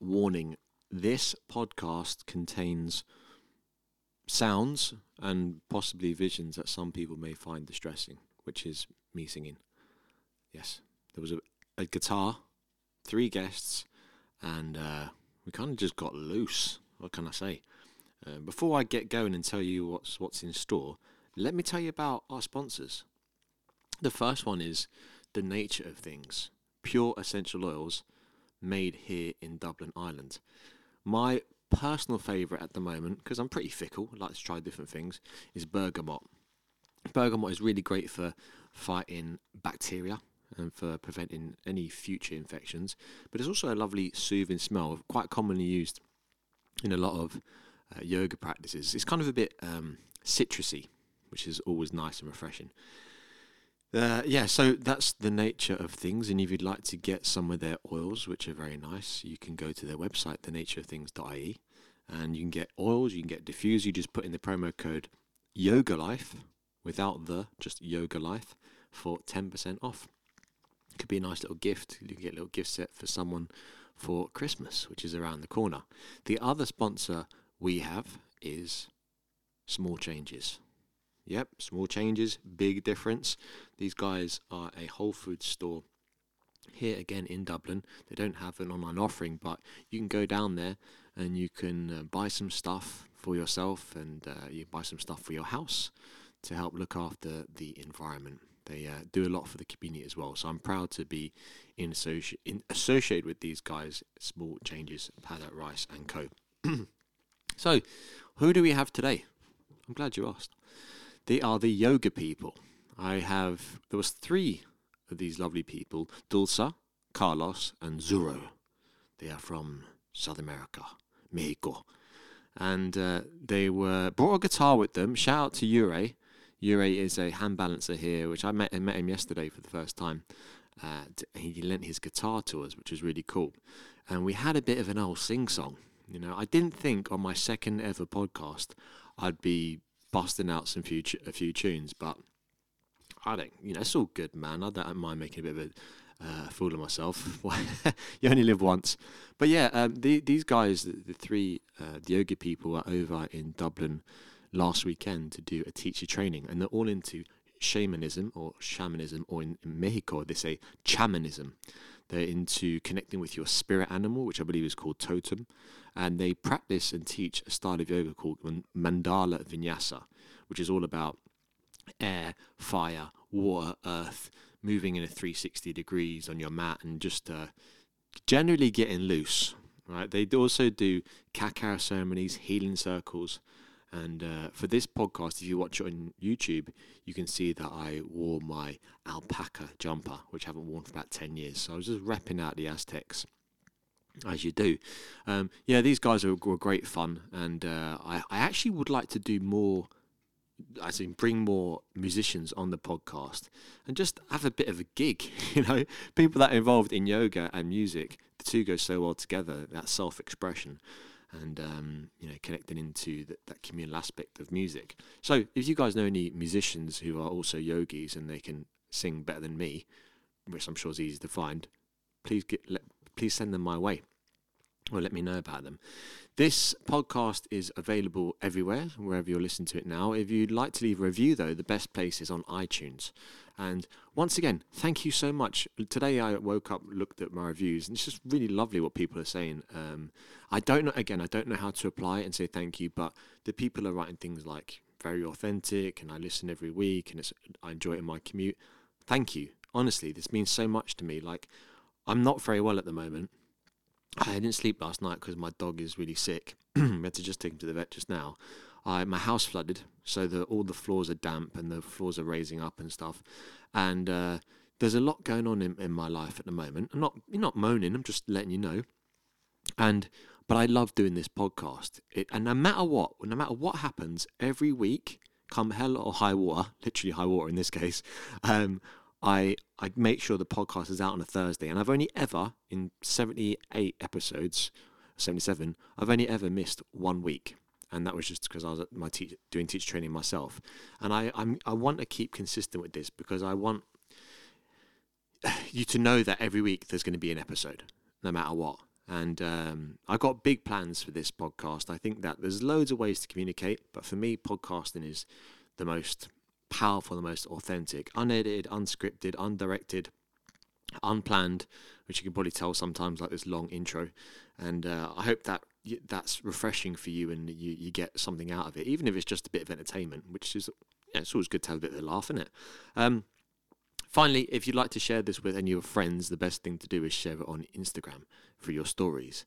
warning this podcast contains sounds and possibly visions that some people may find distressing, which is me singing. Yes, there was a, a guitar, three guests, and uh, we kind of just got loose. What can I say? Uh, before I get going and tell you what's what's in store, let me tell you about our sponsors. The first one is the nature of things, pure essential oils made here in Dublin, Ireland. My personal favourite at the moment, because I'm pretty fickle, I like to try different things, is bergamot. Bergamot is really great for fighting bacteria and for preventing any future infections, but it's also a lovely soothing smell, quite commonly used in a lot of uh, yoga practices. It's kind of a bit um, citrusy, which is always nice and refreshing. Uh, yeah, so that's the nature of things. And if you'd like to get some of their oils, which are very nice, you can go to their website, thenatureofthings.ie, and you can get oils, you can get diffuse. You just put in the promo code Yoga Life without the, just Yoga Life for 10% off. Could be a nice little gift. You can get a little gift set for someone for Christmas, which is around the corner. The other sponsor we have is Small Changes. Yep, small changes, big difference. These guys are a Whole Foods store here again in Dublin. They don't have an online offering, but you can go down there and you can uh, buy some stuff for yourself and uh, you buy some stuff for your house to help look after the environment. They uh, do a lot for the community as well. So I'm proud to be in, associ- in associated with these guys, Small Changes, Pada Rice and Co. so, who do we have today? I'm glad you asked. They are the yoga people. I have there was three of these lovely people: Dulce, Carlos, and Zuro. They are from South America, Mexico, and uh, they were brought a guitar with them. Shout out to Ure. Ure is a hand balancer here, which I met, I met him yesterday for the first time. Uh, he lent his guitar to us, which was really cool. And we had a bit of an old sing song. You know, I didn't think on my second ever podcast I'd be busting out some few a few tunes, but I don't, you know, it's all good, man. I don't mind making a bit of a uh, fool of myself. you only live once, but yeah, um, the, these guys, the, the three uh, the yoga people, were over in Dublin last weekend to do a teacher training, and they're all into shamanism or shamanism, or in, in Mexico they say chamanism. They're into connecting with your spirit animal, which I believe is called totem, and they practice and teach a style of yoga called mandala vinyasa, which is all about air, fire, water, earth, moving in a 360 degrees on your mat and just uh, generally getting loose. Right? They also do cacao ceremonies, healing circles, and uh, for this podcast, if you watch it on YouTube, you can see that I wore my alpaca jumper, which I haven't worn for about 10 years. So I was just repping out the Aztecs, as you do. Um, yeah, these guys were, were great fun. And uh, I, I actually would like to do more, I mean, bring more musicians on the podcast and just have a bit of a gig. You know, people that are involved in yoga and music, the two go so well together, that self expression and um, you know connecting into the, that communal aspect of music. So if you guys know any musicians who are also yogis and they can sing better than me, which I'm sure is easy to find, please get let, please send them my way or let me know about them. This podcast is available everywhere, wherever you're listening to it now. If you'd like to leave a review, though, the best place is on iTunes. And once again, thank you so much. Today I woke up, looked at my reviews, and it's just really lovely what people are saying. Um, I don't know, again, I don't know how to apply and say thank you, but the people are writing things like very authentic, and I listen every week, and I enjoy it in my commute. Thank you. Honestly, this means so much to me. Like, I'm not very well at the moment I didn't sleep last night because my dog is really sick. we had to just take him to the vet just now. I, my house flooded, so the, all the floors are damp and the floors are raising up and stuff. And uh, there's a lot going on in, in my life at the moment. I'm not you're not moaning. I'm just letting you know. And but I love doing this podcast. It, and no matter what, no matter what happens, every week, come hell or high water, literally high water in this case, um, I I make sure the podcast is out on a Thursday, and I've only ever in seventy eight episodes, seventy seven, I've only ever missed one week, and that was just because I was at my teacher doing teacher training myself, and I I'm, I want to keep consistent with this because I want you to know that every week there's going to be an episode, no matter what. And um, I got big plans for this podcast. I think that there's loads of ways to communicate, but for me, podcasting is the most powerful, the most authentic, unedited, unscripted, undirected, unplanned, which you can probably tell sometimes like this long intro. And uh, I hope that that's refreshing for you and you, you get something out of it, even if it's just a bit of entertainment, which is yeah, it's always good to have a bit of a laugh, isn't it? Um, finally, if you'd like to share this with any of your friends, the best thing to do is share it on Instagram for your stories.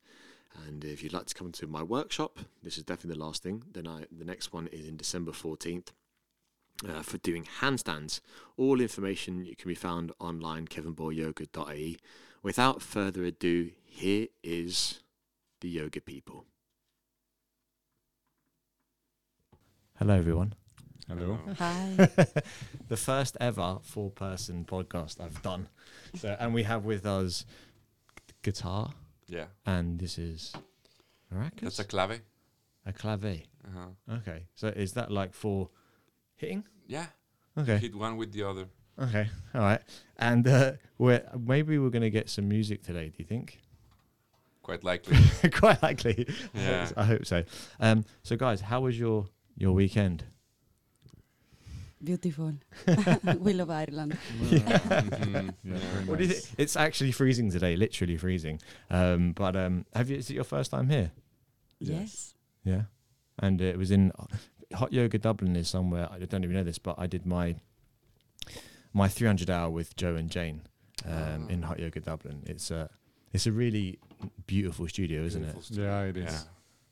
And if you'd like to come to my workshop, this is definitely the last thing. Then I, the next one is in December 14th uh, for doing handstands. All information you can be found online, kevinboyyoga.ie. Without further ado, here is the yoga people. Hello, everyone. Hello. Hi. the first ever four person podcast I've done. So, and we have with us guitar, Yeah, and this is maracas, that's a clave. a clave. Uh-huh. Okay, so is that like for hitting? Yeah, Okay, hit one with the other. okay, all right. And uh, we're maybe we're gonna get some music today. Do you think? Quite likely. Quite likely. I hope Yeah. so- I hope so. Um, so guys, how was your your weekend? Beautiful. we love Ireland. Yeah, yeah. very What do you nice. think? It's actually freezing today, literally freezing. Um, but um, have you? Is it your first time here? Yes. Yeah, and it was in Hot Yoga Dublin is somewhere I don't even know this, but I did my my 300 hour with Joe and Jane um, in Ah. Hot Yoga Dublin. It's a it's a really beautiful studio, isn't Beautiful it? stuff. Yeah, it is. Yeah.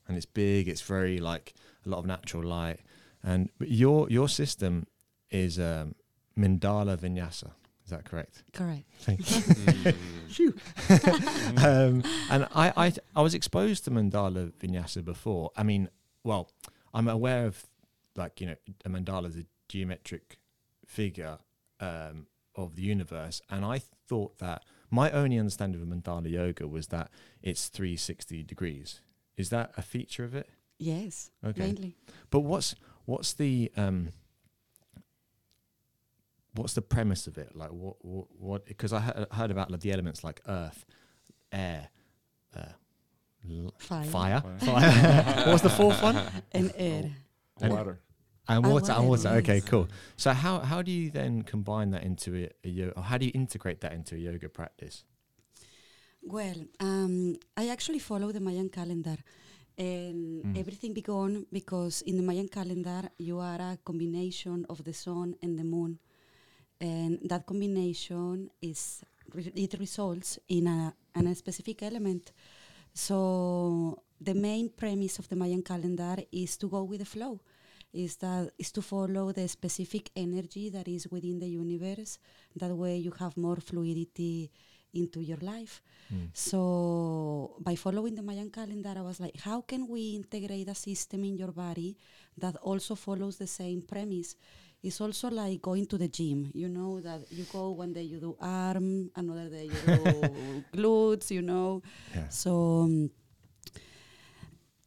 And it's big. It's very like a lot of natural light. And but your your system is um, Mandala Vinyasa. Is that correct? Correct. Thank you. Mm. um, and I, I I was exposed to mandala vinyasa before. I mean, well, I'm aware of like you know a mandala is a geometric figure um, of the universe, and I thought that my only understanding of mandala yoga was that it's 360 degrees. Is that a feature of it? Yes. Okay, Mainly. but what's what's the um, what's the premise of it? Like what what what? Because I he- heard about like, the elements like earth, air, uh, l- Fire. fire, Fire. fire. what was the fourth one? And air. And- Water. And water, and water, water. Okay, cool. So how how do you then combine that into a, a yoga? Or how do you integrate that into a yoga practice? Well, um, I actually follow the Mayan calendar. And Mm. everything began because in the Mayan calendar, you are a combination of the sun and the moon. And that combination is, re- it results in a, in a specific element. So the main premise of the Mayan calendar is to go with the flow. Is that is to follow the specific energy that is within the universe. That way you have more fluidity into your life. Mm. So by following the Mayan calendar, I was like, how can we integrate a system in your body that also follows the same premise? It's also like going to the gym. You know that you go one day you do arm, another day you do glutes. You know, Yeah. so um,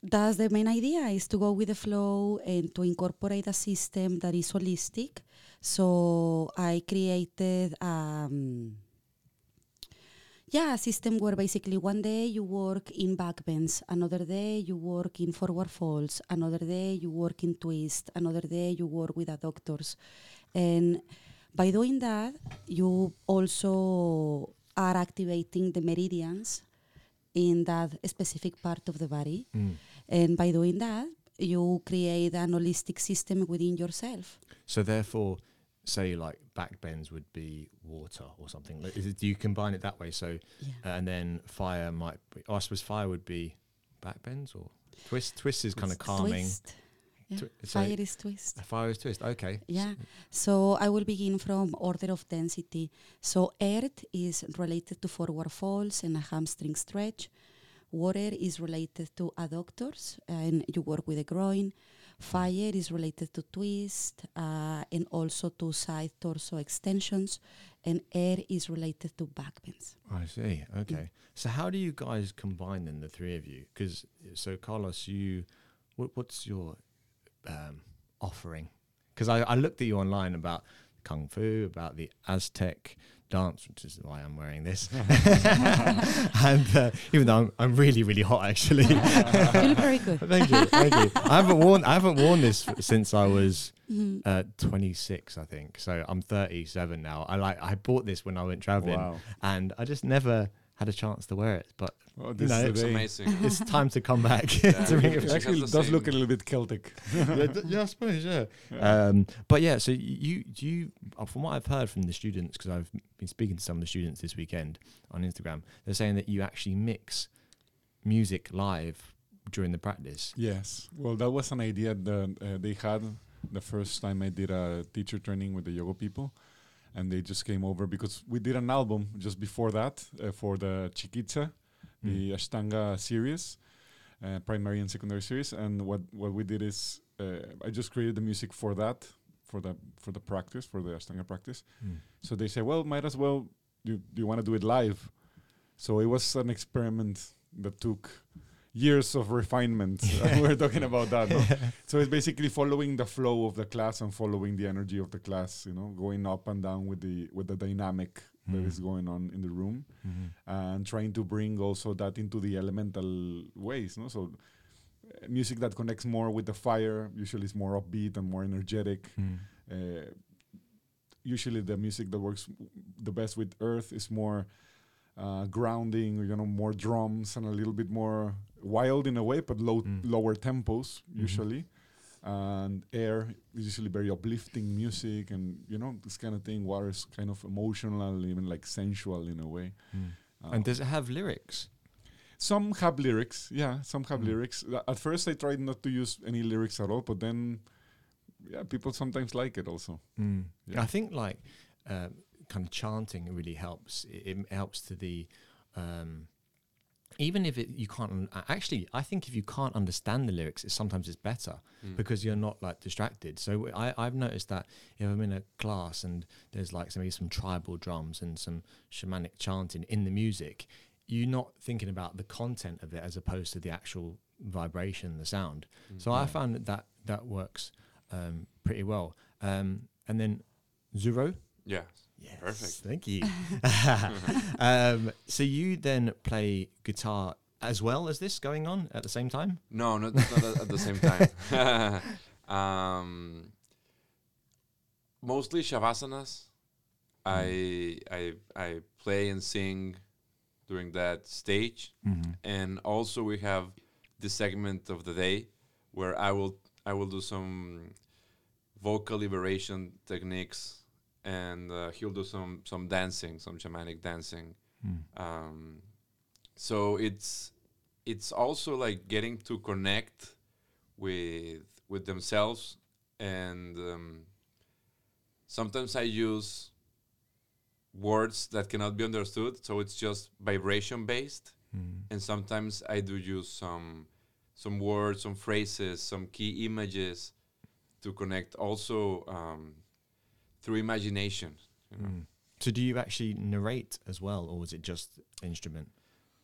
that's the main idea is to go with the flow and to incorporate a system that is holistic. So I created um, yeah, a system where basically one day you work in back bends, another day you work in forward folds, another day you work in twist, another day you work with the adductors. And by doing that, you also are activating the meridians in that specific part of the body. Mm. And by doing that, you create an holistic system within yourself. So therefore, say like back bends would be water or something. Like, it, do you combine it that way? So Yeah. Uh, and then fire might be. Oh, I suppose fire would be back bends or twist. Twist is kind of calming. Twist. Yeah. Twi- so- Fire is twist. Fire is twist. Okay. Yeah. So I will begin from order of density. So earth is related to forward falls and a hamstring stretch. Water is related to adductors and you work with the groin. Fire is related to twist uh, and also to side torso extensions. And air is related to back bends. I see. Okay. So how do you guys combine then the three of you? Because so Carlos, you, what, what's your um, offering? Because I, I looked at you online about kung fu, about the Aztec dance, which is why I'm wearing this. and uh, even though I'm, I'm really, really hot, actually. you look very good. thank you, thank you. I haven't worn I haven't worn this f- since I was Mhm. uh, 26, I think. So I'm 37 now. I like I bought this when I went traveling, Wow. and I just never had a chance to wear it. But Oh, You this know, is the Looks amazing. it's time to come back Yeah. to bring it She It actually the does look a little bit Celtic. yeah, d- yeah, I suppose, yeah. Um, but yeah, so you do you uh, from what I've heard from the students because I've been speaking to some of the students this weekend on Instagram, they're saying that you actually mix music live during the practice. Yes. Well, that was an idea that uh, they had the first time I did a teacher training with the yoga people. And they just came over because we did an album just before that uh, for the Chikitsa, the Ashtanga series, uh, primary and secondary series. And what, what we did is uh, I just created the music for that, for the for the practice, for the Ashtanga practice. Mm. So they say, well, might as well. Do, do you want to do it live? So it was an experiment that took years of refinement. We're talking about that. no? So it's basically following the flow of the class and following the energy of the class. You know, going up and down with the with the dynamic that Mm. is going on in the room, Mhm. and trying to bring also that into the elemental ways. No, so uh, music that connects more with the fire usually is more upbeat and more energetic Mm. uh, usually the music that works w- the best with earth is more uh, grounding you know more drums and a little bit more wild in a way but low Mm. lower tempos Mhm. usually and air is usually very uplifting music and you know this kind of thing water is kind of emotional even like sensual in a way Mm. Uh, And does it have lyrics? some have lyrics yeah some have Mm. lyrics Uh, at first i tried not to use any lyrics at all but then yeah people sometimes like it also Mm. Yeah. I think like um, kind of chanting really helps. It, it helps to the um, even if it you can't un- actually. I think if you can't understand the lyrics, it sometimes it's better Mm. because you're not like distracted. So I, I've noticed that if I'm in a class and there's like maybe some tribal drums and some shamanic chanting in the music, you're not thinking about the content of it as opposed to the actual vibration, the sound. So I found that that, that works um, pretty well. Um, and then Zuro. Yeah. Yes, Perfect. Thank you. um, so you then play guitar as well as this going on at the same time? No, not, not at, the same time. um, mostly shavasanas. I I I play and sing during that stage, Mm-hmm. and also we have this segment of the day where I will I will do some vocal liberation techniques, and uh, he'll do some some dancing, some shamanic dancing. Mm. Um, so it's it's also like getting to connect with with themselves, and um, sometimes I use words that cannot be understood, so it's just vibration based Mm. and sometimes I do use some some words, some phrases, some key images to connect also um, through imagination. You know. Mm. So do you actually narrate as well, or is it just instrument?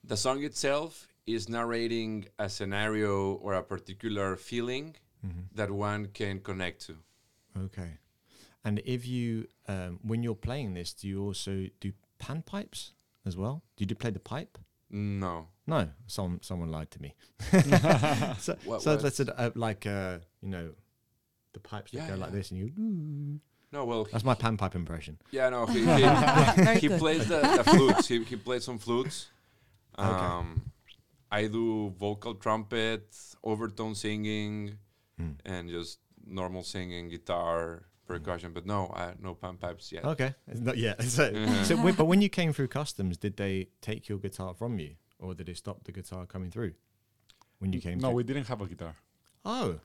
The song itself is narrating a scenario or a particular feeling Mm-hmm. that one can connect to. Okay. And if you, um, when you're playing this, do you also do panpipes as well? Do you do play the pipe? No. No, some someone lied to me. so What so that's a, uh, like uh, you know, the pipes that Yeah, go like this, and you. "Ooh." No, well, That's my panpipe impression. yeah, no, he, he, he plays the, the flutes. He, he plays some flutes. Okay. Um, I do vocal trumpet, overtone singing, Mm. and just normal singing, guitar, percussion. But no, I no panpipes yet. Okay, it's not yet. So, Mhm. so wait, but when you came through customs, did they take your guitar from you, or did they stop the guitar coming through when you came? no through? we didn't have a guitar Oh,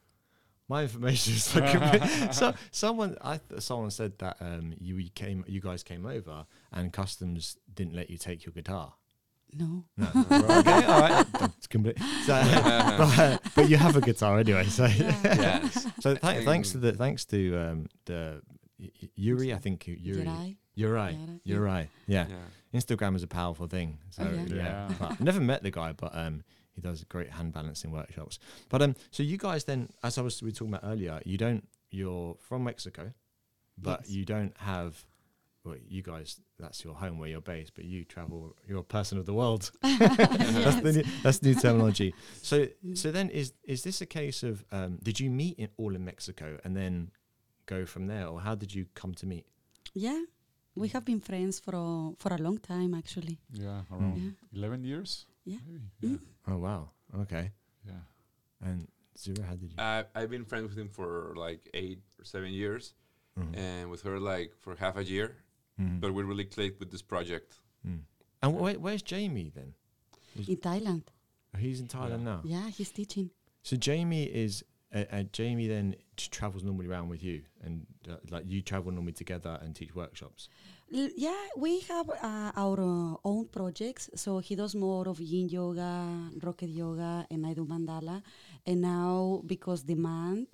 my information is so complete. so someone I th- someone said that um you you came you guys came over and customs didn't let you take your guitar. No. No. okay, all right. That's complete. So, but, but you have a guitar anyway. So yes. so th- thanks to Um, the thanks to um the Y- Y- Yuri, I think Yuri. Did I? You're right. Yara, You're yeah. right. Yeah. Yeah. Instagram is a powerful thing. So Oh, yeah? yeah. Yeah. I've never met the guy, but um, he does great hand balancing workshops. But um, so you guys then, as I was we were talking about earlier, you don't. You're from Mexico, but Yes. you don't have well, you guys, that's your home where you're based, but you travel, you're a person of the world. that's, the new, that's new terminology. So, so then is is this a case of um, did you meet in, all in Mexico and then go from there, or how did you come to meet? Yeah, we have been friends for a, for a long time actually. Yeah, around Yeah. 11 years. Yeah. Maybe. Yeah. Oh wow, okay. yeah. And Zira, how did you? I, I've been friends with him for like eight or seven years, Mm. and with her like for half a year. Mm. But we really clicked with this project. Mm. And wh- where's Jamie then? In Thailand. Oh, He's in Thailand now. Yeah, he's teaching. So Jamie is uh, uh, Jamie then t- travels normally around with you, and uh, like you travel normally together and teach workshops. Yeah, we have uh, our uh, own projects. So he does more of yin yoga, rocket yoga, and I do mandala. And now, because demand,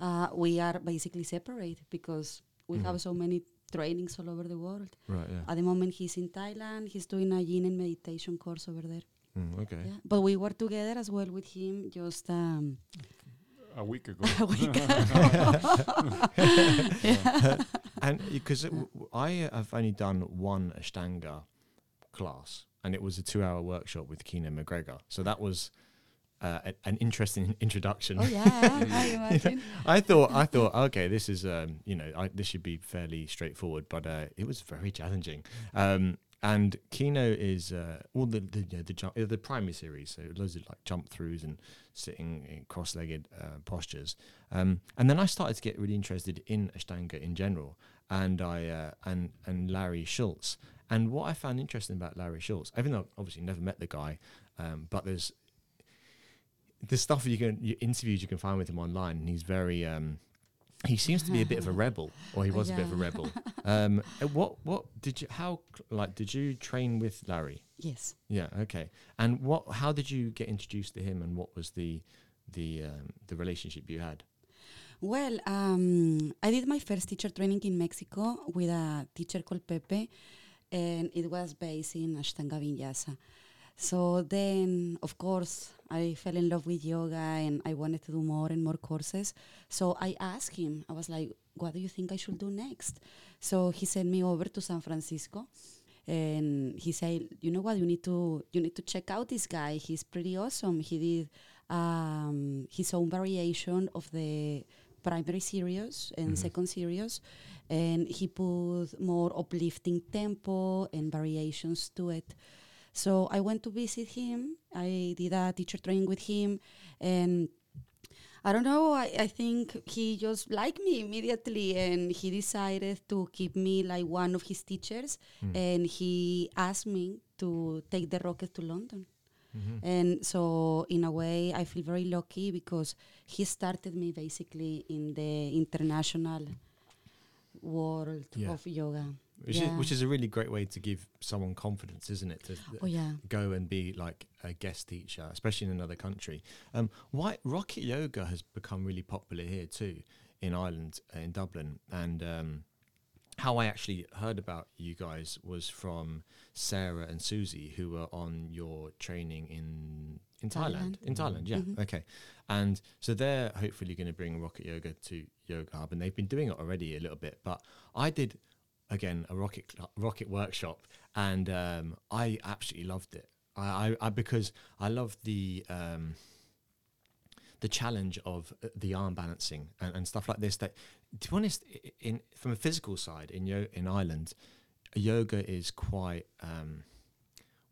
uh, we are basically separate because we Mhm. have so many trainings all over the world. Right. Yeah. At the moment, he's in Thailand. He's doing a yin and meditation course over there. Mm, okay. Yeah. But we work together as well with him just um, A week ago. a week and because I have only done one Ashtanga class, and it was a two-hour workshop with Kino MacGregor. So that was uh, a- an interesting introduction. Oh yeah, I imagine. I thought I thought okay, this is um, you know I, this should be fairly straightforward, but uh, it was very challenging. Um, and Kino is uh, all the the the, jump, the primary series, so loads of like jump throughs and sitting in cross-legged uh, postures. Um, and then I started to get really interested in Ashtanga in general, and I uh, and and Larry Schultz. And what I found interesting about Larry Schultz, even though obviously never met the guy, um, but there's the stuff you can you, interviews you can find with him online and he's very um he seems to be a bit of a rebel or he was a bit of a rebel. Um uh, what what did you how like did you train with larry? Yes. yeah okay. And what how did you get introduced to him and what was the the um, the relationship you had? Well, um, I did my first teacher training in Mexico with a teacher called Pepe, and it was based in Ashtanga Vinyasa. So then, of course, I fell in love with yoga and I wanted to do more and more courses. So I asked him, I was like, what do you think I should do next? So he sent me over to San Francisco and he said, you know what, you need to you need to check out this guy. He's pretty awesome. He did um, his own variation of the primary series and second series, and he put more uplifting tempo and variations to it. So I went to visit him. I did a teacher training with him, and I don't know. I, I think he just liked me immediately, and he decided to keep me like one of his teachers. Hmm. And he asked me to take the rocket to London. Mm-hmm. And so, in a way, I feel very lucky because he started me basically in the international world Yeah. of yoga. Which Yeah. is which is a really great way to give someone confidence isn't it to Oh yeah. go and be like a guest teacher, especially in another country. Um, why rocket yoga has become really popular here too in Ireland, uh, in Dublin, and um, how I actually heard about you guys was from Sarah and Susie, who were on your training in in Thailand. Thailand. In Thailand, yeah, Mhm. okay. And so they're hopefully going to bring rocket yoga to Yoga Hub, and they've been doing it already a little bit. But I did again a rocket rocket workshop, and um, I absolutely loved it. I, I, I because I love the um, the challenge of uh, the arm balancing and, and stuff like this. That to be honest, in from a physical side in yo- in Ireland, yoga is quite um,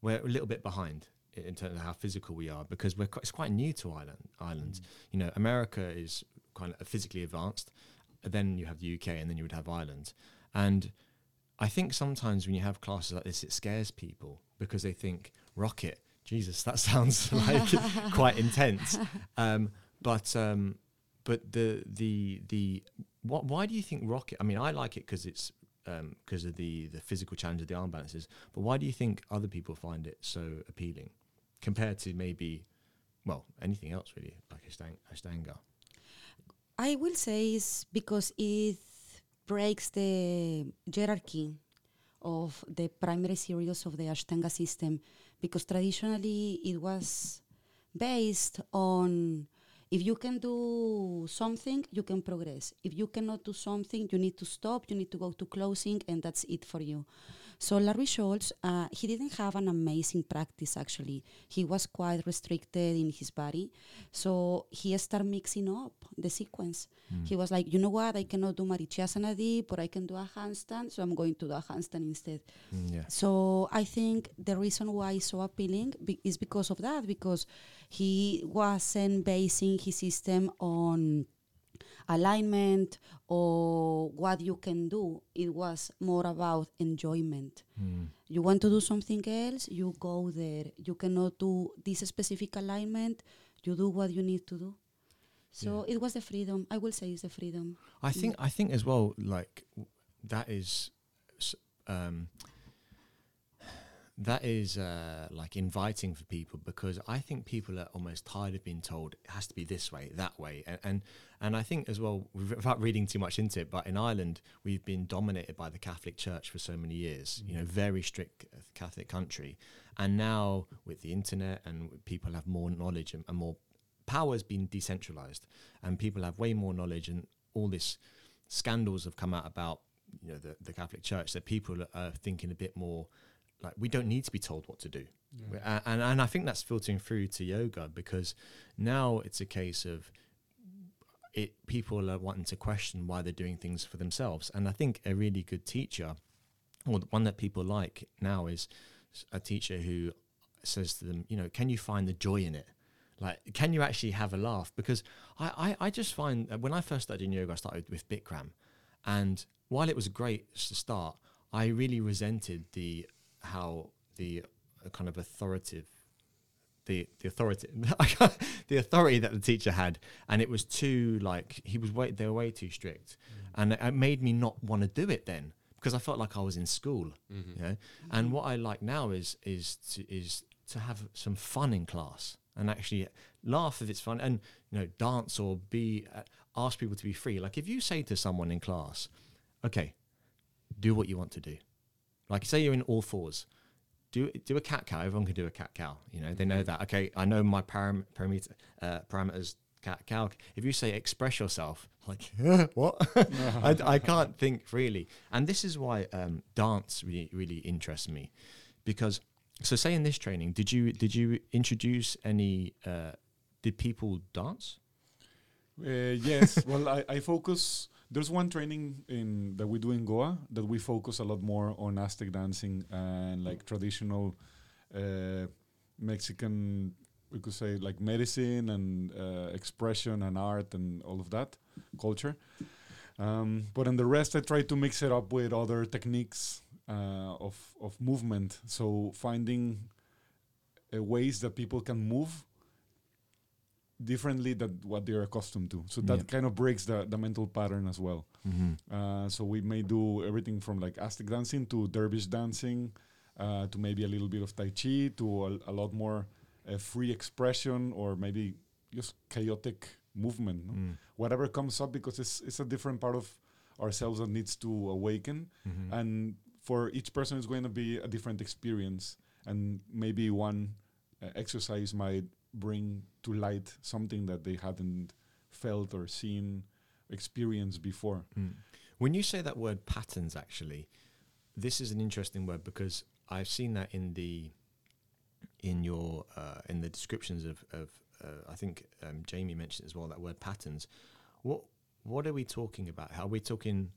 we're a little bit behind in terms of how physical we are because we're quite, it's quite new to Ireland. Ireland, you know, America is kind of physically advanced. Then you have the UK, and then you would have Ireland, and I think sometimes when you have classes like this, it scares people because they think rocket. Jesus, that sounds like quite intense. Um, but um, but the the the what? Why do you think rocket? I mean, I like it because it's because of the the physical challenge of the arm balances. But why do you think other people find it so appealing compared to maybe well anything else really like Ashtang- Ashtanga? I will say it's because it breaks the hierarchy of the primary series of the Ashtanga system because traditionally it was based on If you can do something, you can progress. If you cannot do something, you need to stop, you need to go to closing, and that's it for you. So Larry Schultz, uh, he didn't have an amazing practice actually. He was quite restricted in his body. So he started mixing up the sequence. He was like, you know what, I cannot do Marichyasana deep, but I can do a handstand, so I'm going to do a handstand instead. Mm, yeah. So I think the reason why it's so appealing be- is because of that, because he wasn't basing his system on alignment or what you can do. It was more about enjoyment. Mm. You want to do something else, you go there. You cannot do this specific alignment, you do what you need to do. So it was the freedom. I will say it's the freedom. I think I think as well like that is s- um that is uh, like inviting for people because I think people are almost tired of being told it has to be this way, that way, and and, and I think as well without reading too much into it, but in Ireland we've been dominated by the Catholic Church for so many years, you know, very strict uh, Catholic country, and now with the internet and people have more knowledge and, and more power has been decentralized, and people have way more knowledge, and all this scandals have come out about you know the, the Catholic Church that people are thinking a bit more like we don't need to be told what to do, a- and and I think that's filtering through to yoga because now it's a case of it people are wanting to question why they're doing things for themselves, and I think a really good teacher, or the one that people like now is a teacher who says to them, you know, can you find the joy in it? Like, can you actually have a laugh? Because I, I, I just find that when I first started in yoga, I started with Bikram. And while it was great to start, I really resented the how the uh, kind of authoritative the the authority the authority that the teacher had and it was too like he was way they were way too strict. And it, it made me not want to do it then because I felt like I was in school you know? And what I like now is is to, is to have some fun in class and actually laugh if it's fun and you know dance or be uh, ask people to be free. Like if you say to someone in class okay do what you want to do like say you're in all fours do do a cat cow. Everyone can do a cat cow. You know, they know that. Okay, I know my param- parameter uh, parameters. Cat cow. If you say express yourself, like what? I, I can't think freely. And this is why um, dance really really interests me, because so say in this training, did you did you introduce any? Uh, did people dance? Uh, yes. well, I, I focus. There's one training in that we do in Goa that we focus a lot more on Aztec dancing and like traditional uh, Mexican, we could say like medicine and uh, expression and art and all of that culture. Um, but in the rest, I try to mix it up with other techniques uh, of of movement. So finding uh, ways that people can move differently than what they're accustomed to. So that Yeah. kind of breaks the, the mental pattern as well. Mm-hmm. Uh, so we may do everything from like Aztec dancing to dervish dancing uh, to maybe a little bit of Tai Chi to a, a lot more uh, free expression or maybe just chaotic movement. no? Mm. Whatever comes up because it's, it's a different part of ourselves that needs to awaken. Mm-hmm. And for each person, it's going to be a different experience. And maybe one uh, exercise might bring to light something that they hadn't felt or seen, experienced before. Mm. When you say that word patterns, actually, this is an interesting word because I've seen that in the in your uh, in the descriptions of of uh, I think um, Jamie mentioned as well that word patterns. What what are we talking about? Are we talking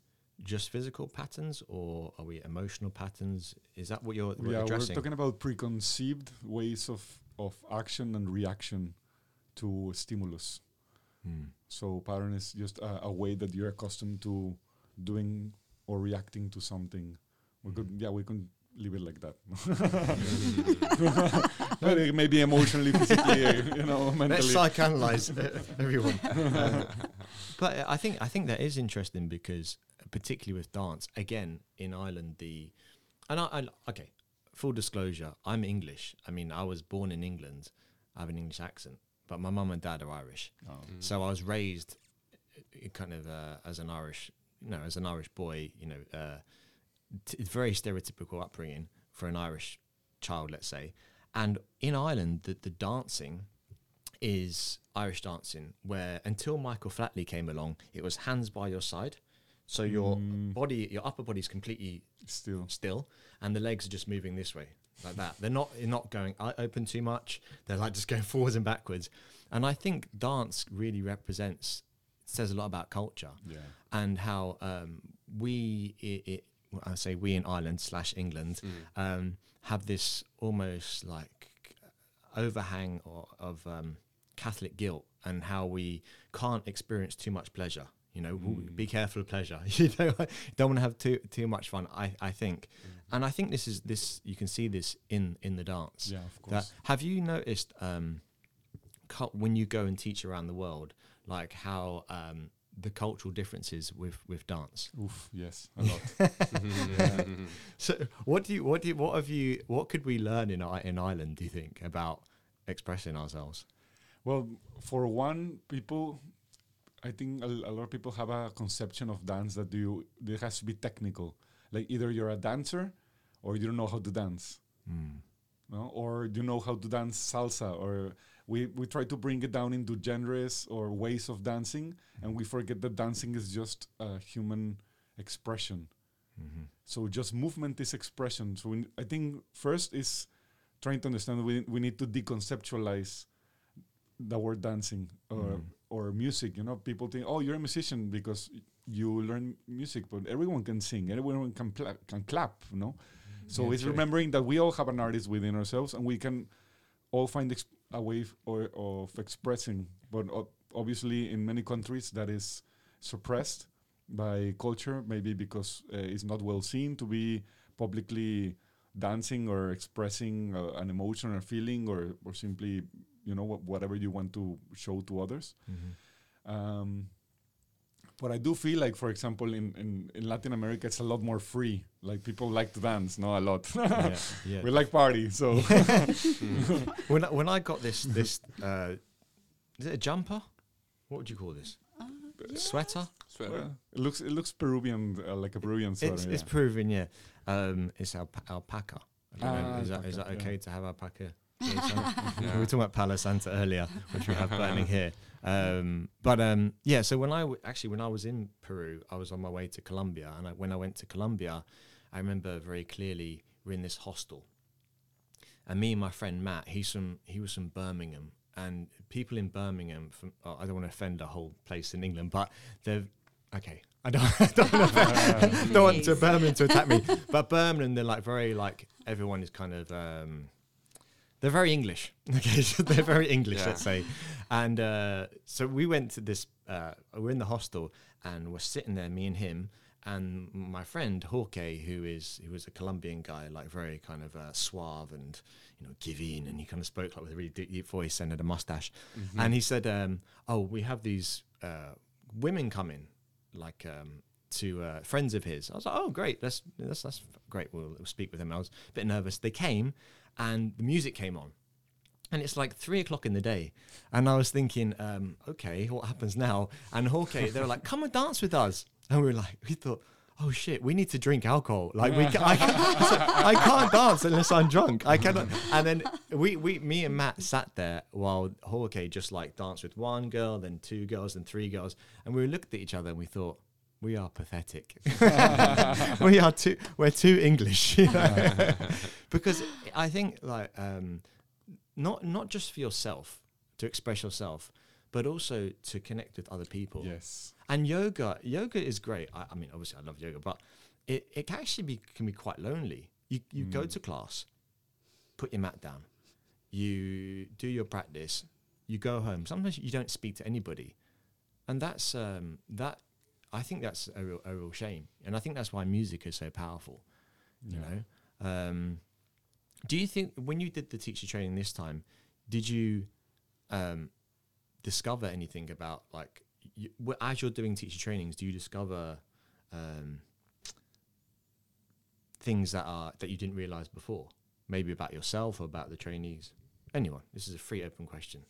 just physical patterns or are we emotional patterns? Is that what you're yeah, addressing? we're talking about preconceived ways of, of action and reaction to stimulus. Mm. So pattern is just a, a way that you're accustomed to doing or reacting to something. We could, yeah, we can leave it like that. but it maybe emotionally, physically, uh, you know, Let's mentally. psychoanalyze uh, everyone. Um, but I think I think that is interesting because, particularly with dance, again in Ireland, the and I, I okay, full disclosure, I'm English. I mean, I was born in England. I have an English accent, but my mum and dad are Irish. Oh. So I was raised uh, kind of uh, as an Irish, you know, as an Irish boy, you know, uh, t- very stereotypical upbringing for an Irish child, let's say. And in Ireland, the, the dancing is Irish dancing, where until Michael Flatley came along, it was hands by your side. So your Mm. body, your upper body is completely Still. still, and the legs are just moving this way, like that. They're not they're not going open too much. They're like just going forwards and backwards. And I think dance really represents says a lot about culture Yeah. and how um, we it, it I say we in Ireland slash England um, have this almost like overhang or, of um, Catholic guilt and how we can't experience too much pleasure. You know, w- be careful of pleasure. you don't, don't want to have too too much fun. I, I think, and I think this is this. You can see this in in the dance. Yeah, of That, course. have you noticed um, cul- when you go and teach around the world, like how um, the cultural differences with with dance? Oof. Yes. A lot. So, what do you what do you, what have you what could we learn in I- in Ireland? Do you think about expressing ourselves? Well, for one, people, I think a, a lot of people have a conception of dance that you that has to be technical. Like either you're a dancer, or you don't know how to dance, hmm. no? or you know how to dance salsa, or we we try to bring it down into genres or ways of dancing, and we forget that dancing is just a human expression. Mm-hmm. So just movement is expression. So we, I think first is trying to understand we we need to deconceptualize the word dancing or mm-hmm. Or music. You know, people think, oh, you're a musician because you learn music, but everyone can sing, everyone can pla- can clap. You know, so Yeah, it's true. remembering that we all have an artist within ourselves, and we can all find ex- a way f- or, of expressing. But obviously, in many countries, that is suppressed by culture, maybe because uh, it's not well seen to be publicly dancing or expressing uh, an emotion or feeling or, or simply you know whatever you want to show to others um, but I do feel like, for example, in, in, in Latin America, it's a lot more free. Like people like to dance, no, a lot. yeah, yeah. we like party, so when I, when I got this this uh, is it a jumper? What would you call this? Sweater. Sweater. well, it looks it looks Peruvian, uh, like a Peruvian sweater. It's yeah. it's Peruvian, yeah. Um, it's alpa- alpaca. I don't know, Ah, is that is that okay yeah. to have alpaca? We were talking about Palo Santo earlier, which we have burning here. Um, but um, yeah, so when I w- actually when I was in Peru, I was on my way to Colombia, and I, when I went to Colombia, I remember very clearly we're in this hostel, and me and my friend Matt, he's from he was from Birmingham, and people in Birmingham, from oh, I don't want to offend a whole place in England, but they're okay. I don't, I don't, want to- don't want to Birmingham to attack me, but Birmingham, they're like very like everyone is kind of. Um, they're very English. Okay, so they're very English, Yeah. let's say. And uh, so we went to this. Uh, we're in the hostel, and we're sitting there, me and him, and my friend Jorge, who is who was a Colombian guy, like very kind of uh, suave and you know giving, and he kind of spoke like with a really deep voice and had a mustache. And he said, um, "Oh, we have these uh, women coming, like." Um, to uh, friends of his, I was like, "Oh, great! That's that's that's great. We'll, we'll speak with them." I was a bit nervous. They came, and the music came on, and it's like three o'clock in the day, and I was thinking, um, okay, what happens now? And Jorge, they were like, come and dance with us, and we were like, we thought, oh shit, we need to drink alcohol. Like we, ca- I, I can't dance unless I'm drunk. I cannot. And then we, we, me and Matt sat there while Jorge just like danced with one girl, then two girls, then three girls, and we looked at each other and we thought. We are pathetic. we are too. We're too English, you know? because I think like um, not not just for yourself to express yourself, but also to connect with other people. yes. And yoga, yoga is great. I, I mean, obviously, I love yoga, but it, it can actually be can be quite lonely. You you go to class, put your mat down, you do your practice, you go home. Sometimes you don't speak to anybody, and that's um, that. I think that's a real, a real shame, and I think that's why music is so powerful. You know, um, do you think when you did the teacher training this time, did you um, discover anything about like you, as you're doing teacher trainings? Do you discover um, things that are that you didn't realize before, maybe about yourself or about the trainees? Anyone? This is a free open question.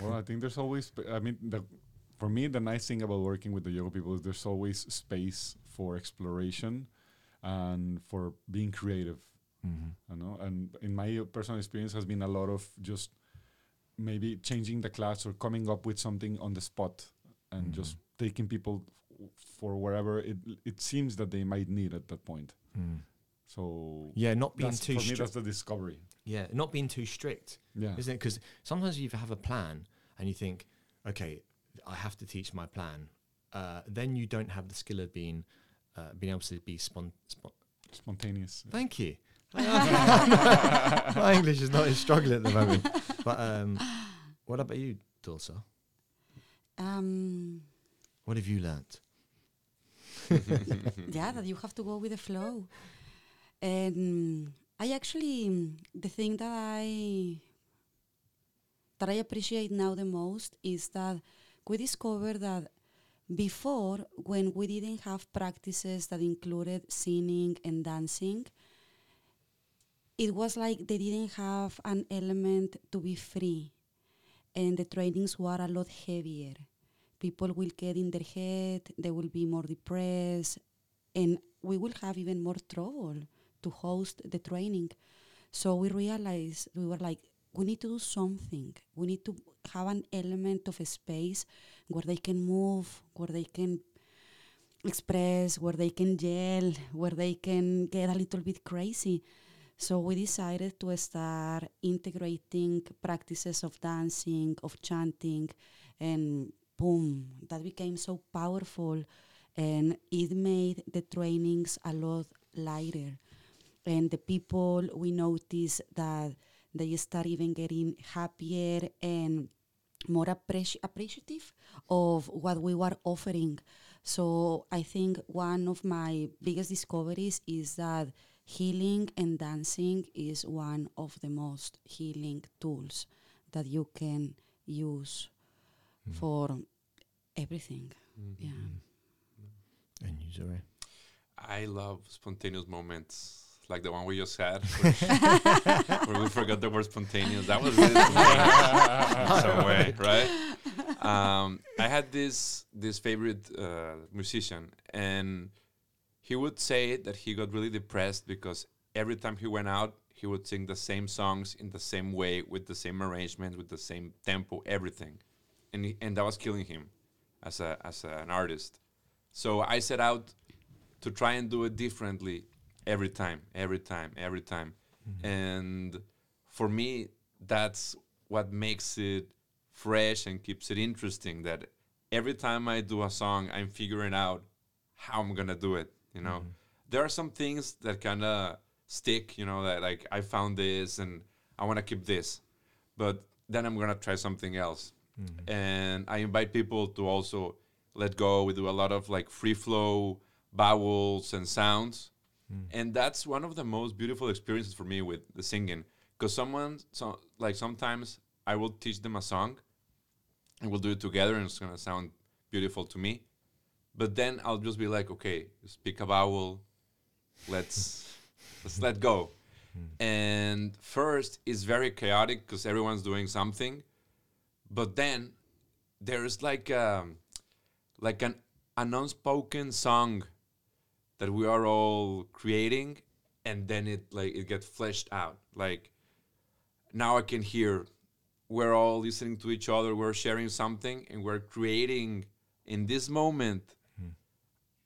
Well, I think there's always. I mean, the, for me, the nice thing about working with the yoga people is there's always space for exploration and for being creative. You know, and in my personal experience has been a lot of just maybe changing the class or coming up with something on the spot and Mm. just taking people f- for wherever it it seems that they might need at that point. Mm. So Yeah, not being too for me, strict. that's the discovery. Yeah, not being too strict, Yeah. isn't it? Because sometimes you have a plan and you think, okay, I have to teach my plan. Uh, then you don't have the skill of being uh, being able to be spon- spon- Spontaneous. Thank you. my English is not as struggling at the moment. But um, what about you, Dulce? Um, What have you learnt? yeah, that you have to go with the flow. And I actually, the thing that I that I appreciate now the most is that we discovered that before, when we didn't have practices that included singing and dancing, it was like they didn't have an element to be free, and the trainings were a lot heavier. People will get in their head, they will be more depressed, and we will have even more trouble to host the training. So we realized we were like, we need to do something. We need to have an element of a space where they can move, where they can express, where they can yell, where they can get a little bit crazy. So we decided to start integrating practices of dancing, of chanting, and boom, that became so powerful. And it made the trainings a lot lighter. And the people, we noticed that they start even getting happier and more appreci- appreciative of what we were offering. So I think one of my biggest discoveries is that healing and dancing is one of the most healing tools that you can use mm. for everything. Mm-hmm. Yeah. Mm-hmm. And you, Zoe? I love spontaneous moments like the one we just had, where we forgot the word spontaneous. That was really in some way, right? Um, I had this this favorite uh, musician, and he would say that he got really depressed because every time he went out, he would sing the same songs in the same way, with the same arrangement, with the same tempo, everything, and he, and that was killing him as a as a, an artist. So I set out to try and do it differently every time, every time, every time. Mm-hmm. And for me, that's what makes it fresh and keeps it interesting. That every time I do a song, I'm figuring out how I'm gonna do it. You know, mm-hmm. there are some things that kind of stick. You know, that like I found this and I want to keep this, but then I'm gonna try something else. Mm-hmm. And I invite people to also let go. We do a lot of like free flow vowels and sounds and that's one of the most beautiful experiences for me with the singing because someone so like sometimes i will teach them a song and we'll do it together and it's going to sound beautiful to me. But then i'll just be like okay speak a vowel. Let's let's let go. And first it's very chaotic because everyone's doing something. But then there's like um like an an unspoken song that we are all creating and then it like it gets fleshed out like now i can hear we're all listening to each other we're sharing something and we're creating in this moment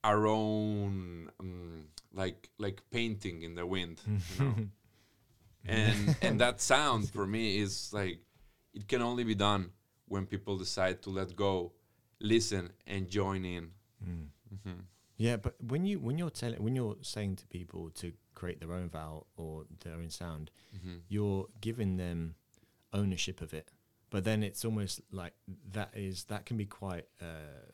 our own um, like like painting in the wind you know? and and that sound for me is like it can only be done when people decide to let go listen and join in Mhm. Yeah, but when you when you're telling when you're saying to people to create their own vowel or their own sound, Mhm. you're giving them ownership of it. But then it's almost like that is that can be quite uh,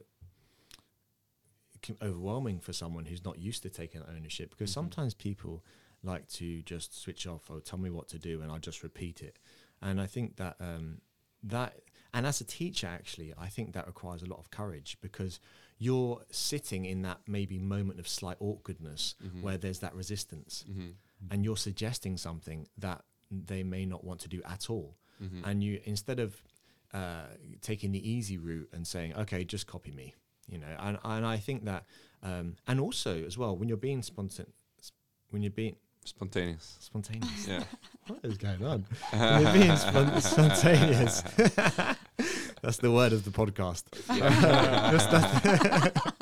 can- overwhelming for someone who's not used to taking ownership because Mhm. sometimes people like to just switch off or tell me what to do and I'll just repeat it. And I think that um, that and as a teacher actually I think that requires a lot of courage because you're sitting in that maybe moment of slight awkwardness Mhm. where there's that resistance Mhm. and you're suggesting something that they may not want to do at all Mhm. and you instead of uh, taking the easy route and saying okay just copy me you know and, and i think that um, and also as well when you're being spontaneous when you're being Spontaneous. Spontaneous. Yeah. what is going on? You're being spon- spontaneous. That's the word of the podcast. Just that-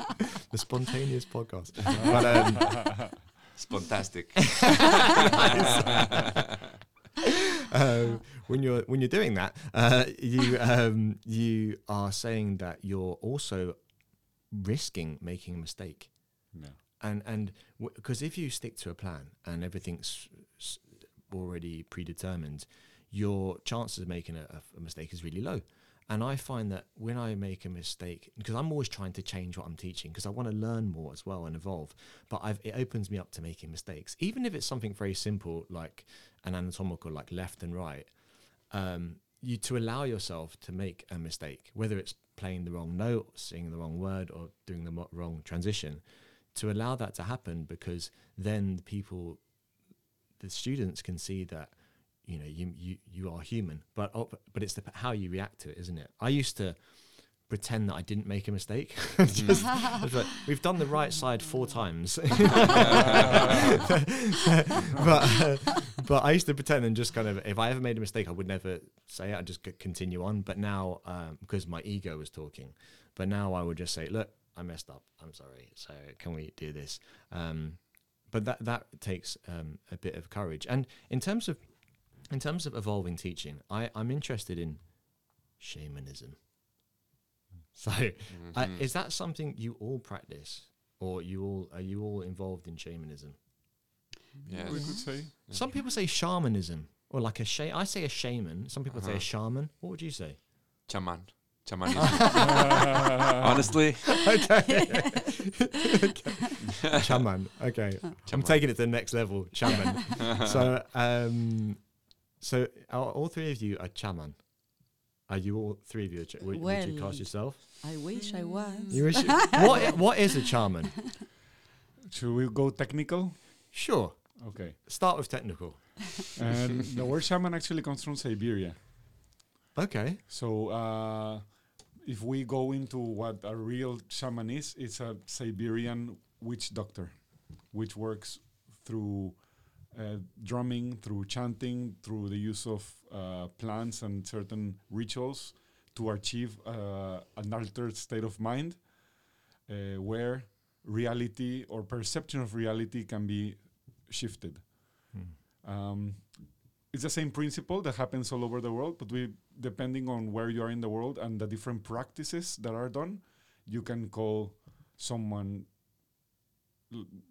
the spontaneous podcast. But, um, Spontastic. uh, when you're when you're doing that, uh, you um, you are saying that you're also risking making a mistake, Yeah. and and because if you stick to a plan and everything's s- already predetermined, your chances of making a, a mistake is really low. And I find that when I make a mistake, because I'm always trying to change what I'm teaching, because I want to learn more as well and evolve. But I've, it opens me up to making mistakes, even if it's something very simple like an anatomical, like left and right. Um, you to allow yourself to make a mistake, whether it's playing the wrong note, singing the wrong word, or doing the wrong transition, to allow that to happen, because then the people, the students can see that you know you you you are human. But oh, but it's the, how you react to it isn't it? I used to pretend that i didn't make a mistake. Just- like, we've done the right side four times. But uh, but i used to pretend and just kind of if i ever made a mistake i would never say it. I'd just continue on. But now um, because my ego was talking. But now i would just say look i messed up. I'm sorry. So can we do this? Um, but that that takes um, a bit of courage. And in terms of in terms of evolving teaching, I, I'm interested in shamanism. So, I, Mhm. is that something you all practice, or you all are you all involved in shamanism? Yes. We could say. Some people say shamanism, or like a sha- I say a shaman. Some people say a Uh-huh. shaman. What would you say? Chaman. Chamanism. Honestly, Shaman. Okay, I'm taking it to the next level. Shaman. so, um, so are all three of you are chaman? Are you all three of you? A cha- would, would you Well, cast yourself? I wish I was. You wish what what is a shaman? Should we go technical? Sure. Okay. Start with technical. And the word shaman actually comes from Siberia. Okay. So uh, if we go into what a real shaman is, it's a Siberian witch doctor, which works through uh, drumming, through chanting, through the use of uh, plants and certain rituals to achieve uh, an altered state of mind uh, where reality or perception of reality can be shifted. Um, it's the same principle that happens all over the world, but we, depending on where you are in the world and the different practices that are done, you can call someone.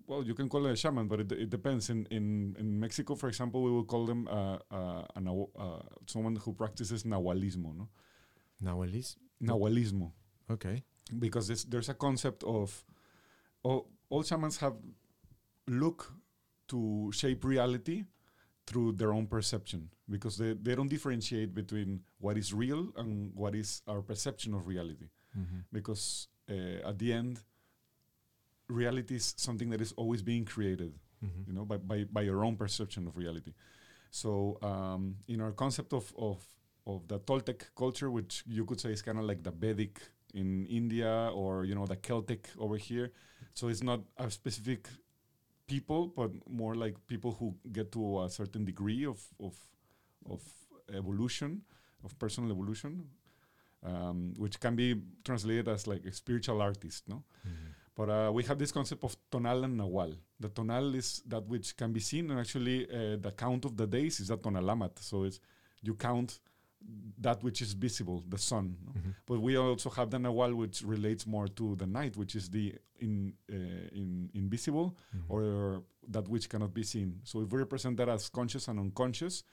Well, you can call it a shaman, but it, it depends. In, in in Mexico, for example, we will call them uh, uh, a uh, someone who practices Nahualismo, no? Nahualis. Nahualismo, Okay. because it's, there's a concept of all, all shamans have look to shape reality through their own perception because they, they don't differentiate between what is real and what is our perception of reality Mm-hmm. because uh, at the end reality is something that is always being created Mm-hmm. you know by, by, by your own perception of reality so um, in our concept of, of, of the toltec culture which you could say is kind of like the vedic in india or you know the celtic over here so it's not a specific people but more like people who get to a certain degree of, of, of evolution of personal evolution um, which can be translated as like a spiritual artist no Mm-hmm. But uh, we have this concept of tonal and nahual. The tonal is that which can be seen, and actually uh, the count of the days is the tonalamat. So it's you count that which is visible, the sun. no? Mm-hmm. But we also have the nahual, which relates more to the night, which is the in, uh, in invisible Mm-hmm. or that which cannot be seen. So if we represent that as conscious and unconscious,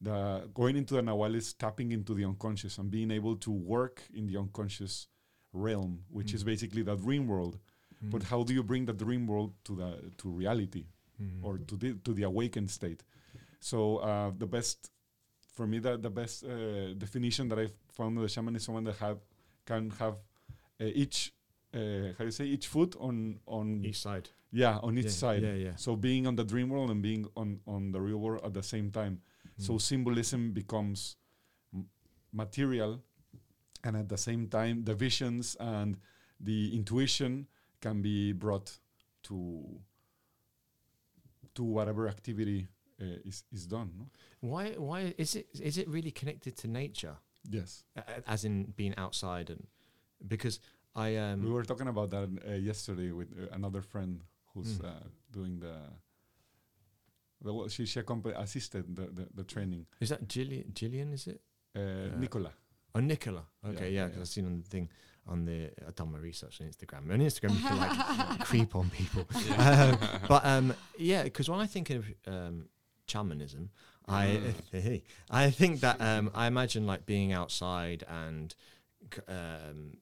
the going into the nahual is tapping into the unconscious and being able to work in the unconscious realm, which is Mm. basically the dream world. But how do you bring the dream world to the to reality Mm-hmm. or to the to the awakened state? So uh, the best for me, the the best uh, definition that I've found of the shaman is someone that have can have uh, each uh, how do you say each foot on on Each side. yeah on each Yeah, side. Yeah, yeah. So being on the dream world and being on on the real world at the same time. So Mm. symbolism becomes material, and at the same time, the visions and the intuition can be brought to to whatever activity uh, is is done. No? Why? Why is it? Is it really connected to nature, Yes, as in being outside and because I um we were talking about that uh, yesterday with uh, another friend who's Mm. uh, doing the. the well, she she assisted the, the, the training. is that Gillian? Gillian is it? Uh, Nicola. Oh, Nicola. Okay, yeah, Yeah, because yeah. I've seen on the thing on the I've done my research on Instagram. On Instagram, you can like creep on people. Um, but um, yeah, because when I think of um, shamanism, I I think that um, I imagine like being outside and um,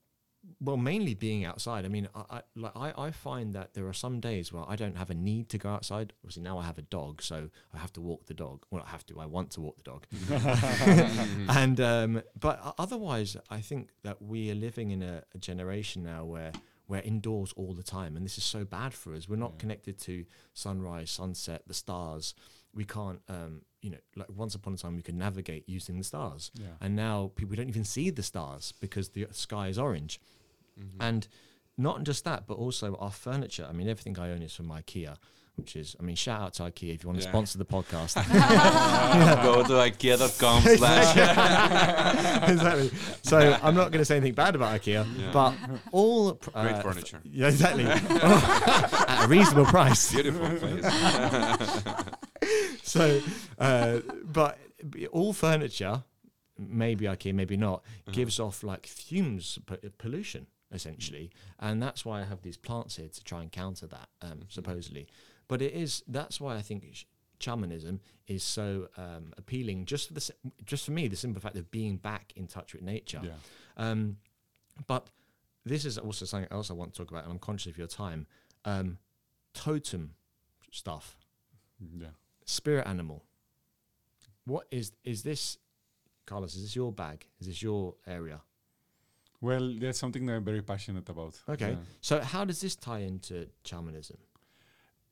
well, mainly being outside. I mean, I, I like I, I find that there are some days where I don't have a need to go outside. Obviously, now I have a dog, so I have to walk the dog. Well, I have to. I want to walk the dog. and um, but otherwise, I think that we are living in a, a generation now where we're indoors all the time, and this is so bad for us. We're not Yeah. connected to sunrise, sunset, the stars. We can't, um, you know, like once upon a time we could navigate using the stars, Yeah. and now people don't even see the stars because the sky is orange. And not just that, but also our furniture. I mean, everything I own is from IKEA, which is, I mean, shout out to IKEA if you want to Yeah. sponsor the podcast. Go to ikea.com slash. exactly. So I'm not going to say anything bad about IKEA, Yeah. but all pr- Great uh, furniture. Yeah, exactly. At a reasonable price. Beautiful place. So, uh, but all furniture, maybe IKEA, maybe not, Uh-huh. gives off like fumes, p- pollution essentially, and that's why I have these plants here to try and counter that, Mm-hmm. um, supposedly. But it is that's why I think sh- shamanism is so um, appealing. Just for the just for me, the simple fact of being back in touch with nature. Yeah. Um, but this is also something else I want to talk about, and I'm conscious of your time. Um, totem stuff, Yeah. Spirit animal. What is is this, Carlos? Is this your bag? Is this your area? Well, that's something that I'm very passionate about. Okay. Yeah. So how does this tie into shamanism?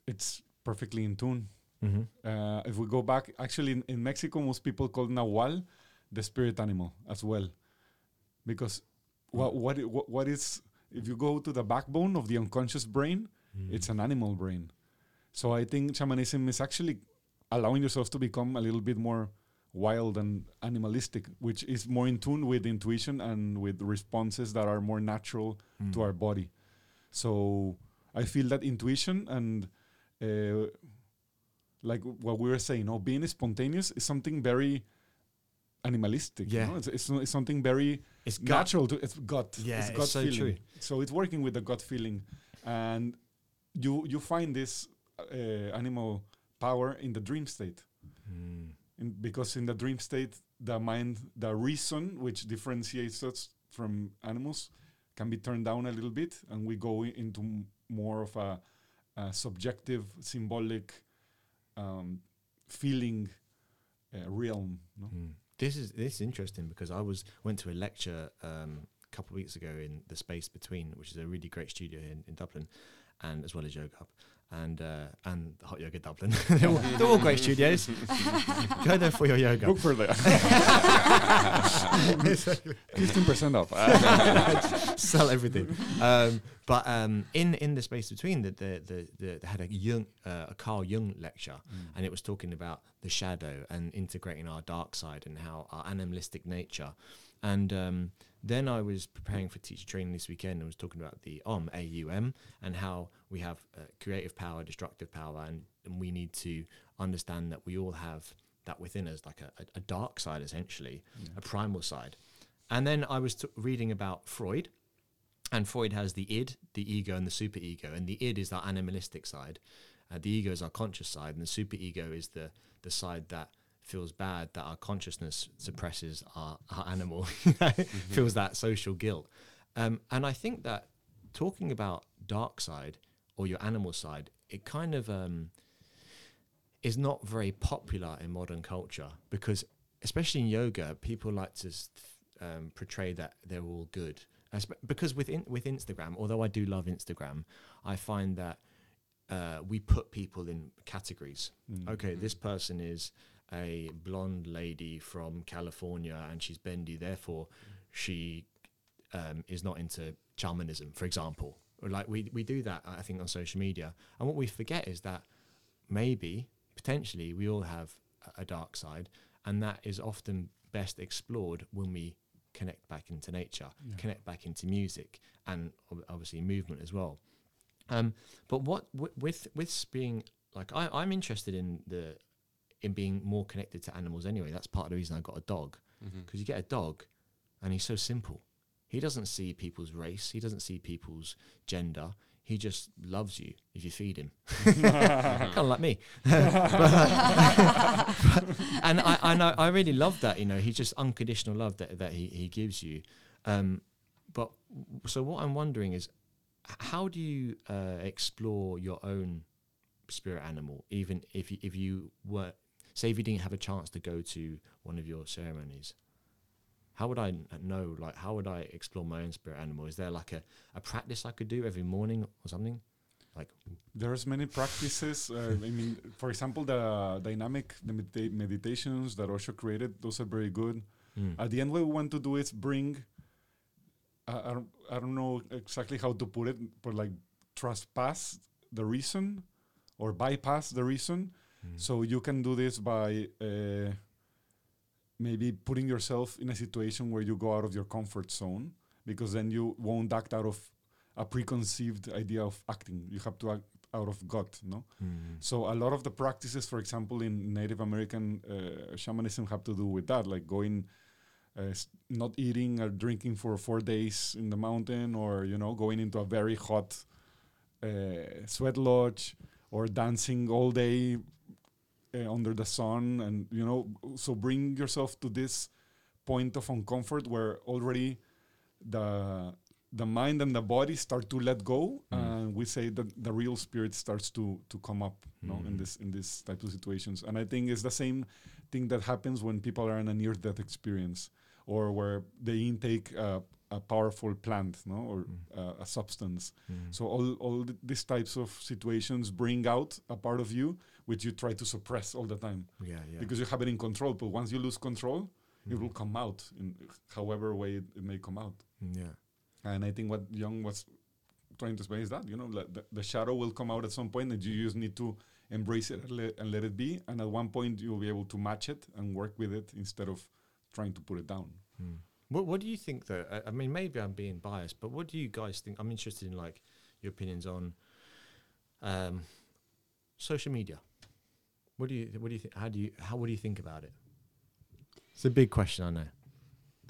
It's perfectly in tune. Mm-hmm. Uh, if we go back, actually, in, in Mexico, most people call Nahual the spirit animal as well, because what what, what what is if you go to the backbone of the unconscious brain, Mm. it's an animal brain. So I think shamanism is actually allowing yourself to become a little bit more wild and animalistic, which is more in tune with intuition and with responses that are more natural Mm. to our body. So I feel that intuition and uh, like what we were saying, no, being spontaneous is something very animalistic. Yeah. you know? it's, it's, it's something very It's gut. natural to it's gut. Yeah, it's it's so feeling. true. So it's working with the gut feeling, and you you find this uh, animal power in the dream state. Mm. In, because in the dream state, the mind, the reason which differentiates us from animals, can be turned down a little bit, and we go into more of a, a subjective, symbolic, um, feeling uh, realm. No? Mm. This is this is interesting because I was went to a lecture um, a couple of weeks ago in the Space Between, which is a really great studio in, in Dublin, and as well as Yoga Hub and uh, and Hot Yoga Dublin. they're, all, they're all great studios. Go there for your yoga. Book for that. Fifteen percent off. Sell everything. Um, but um, in in the space between, the the, the, the they had a Jung, uh, a Carl Jung lecture, and it was talking about the shadow and integrating our dark side and how our animalistic nature. And um, then I was preparing for teacher training this weekend and was talking about the OM, AUM, and how we have uh, creative power, destructive power, and, and we need to understand that we all have that within us, like a, a, dark side, essentially, a primal side. And then I was t- reading about Freud, and Freud has the id, the ego, and the superego. And the id is our animalistic side, uh, the ego is our conscious side, and the superego is the the side that feels bad that our consciousness suppresses our, our animal, feels that social guilt. Um, and I think that talking about dark side or your animal side, it kind of um, is not very popular in modern culture because, especially in yoga, people like to um, portray that they're all good. Espe- Because with in, with Instagram, although I do love Instagram, I find that uh, we put people in categories. Mm. Okay, this person is a blonde lady from California and she's bendy, therefore she um, is not into shamanism, for example. Or like we we do that, I think, on social media, and what we forget is that maybe potentially we all have a- a dark side, and that is often best explored when we connect back into nature, Yeah. connect back into music, and ob- obviously movement as well. Um, but what wi- with with being like I, I'm interested in the in being more connected to animals anyway. That's part of the reason I got a dog because you get a dog, and he's so simple. He doesn't see people's race. He doesn't see people's gender. He just loves you if you feed him, kind of like me. and I, I know I really love that. You know, he's just unconditional love that that he he gives you. Um, but so what I'm wondering is, how do you uh, explore your own spirit animal, even if you, if you were, say, if you didn't have a chance to go to one of your ceremonies? How would I know? Like, how would I explore my own spirit animal? Is there like a, a practice I could do every morning or something? Like, There's many practices. Uh, I mean, for example, the dynamic the medita- meditations that Osho created, those are very good. mm, At the end, what we want to do is bring. Uh, I don't. I don't know exactly how to put it, but like trespass the reason, or bypass the reason. Mm, So you can do this by uh, maybe putting yourself in a situation where you go out of your comfort zone, because then you won't act out of a preconceived idea of acting. You have to act out of gut, no? mm, So a lot of the practices, for example, in Native American uh, shamanism, have to do with that, like going, uh, not eating or drinking for four days in the mountain, or you know, going into a very hot uh, sweat lodge, or dancing all day uh, under the sun, and you know, so bring yourself to this point of uncomfort where already the the mind and the body start to let go Mm. and we say that the real spirit starts to to come up you know, in Mm. this in these type of situations and i think it's the same thing that happens when people are in a near death experience or where they intake a, a powerful plant no or Mm. uh, a substance mm, so all all th- these types of situations bring out a part of you which you try to suppress all the time yeah, yeah. because you have it in control but once you lose control it Mm, will come out in however way it, it may come out mm, yeah. and I think what Jung was trying to explain is that you know like the, the shadow will come out at some point, and you just need to embrace it and let, and let it be. And at one point, you'll be able to match it and work with it instead of trying to put it down. Mm. What What do you think though? I, I mean, maybe I'm being biased, but what do you guys think? I'm interested in like your opinions on um, social media. What do you What do you think? How do you How What do you think about it? It's a big question, I know.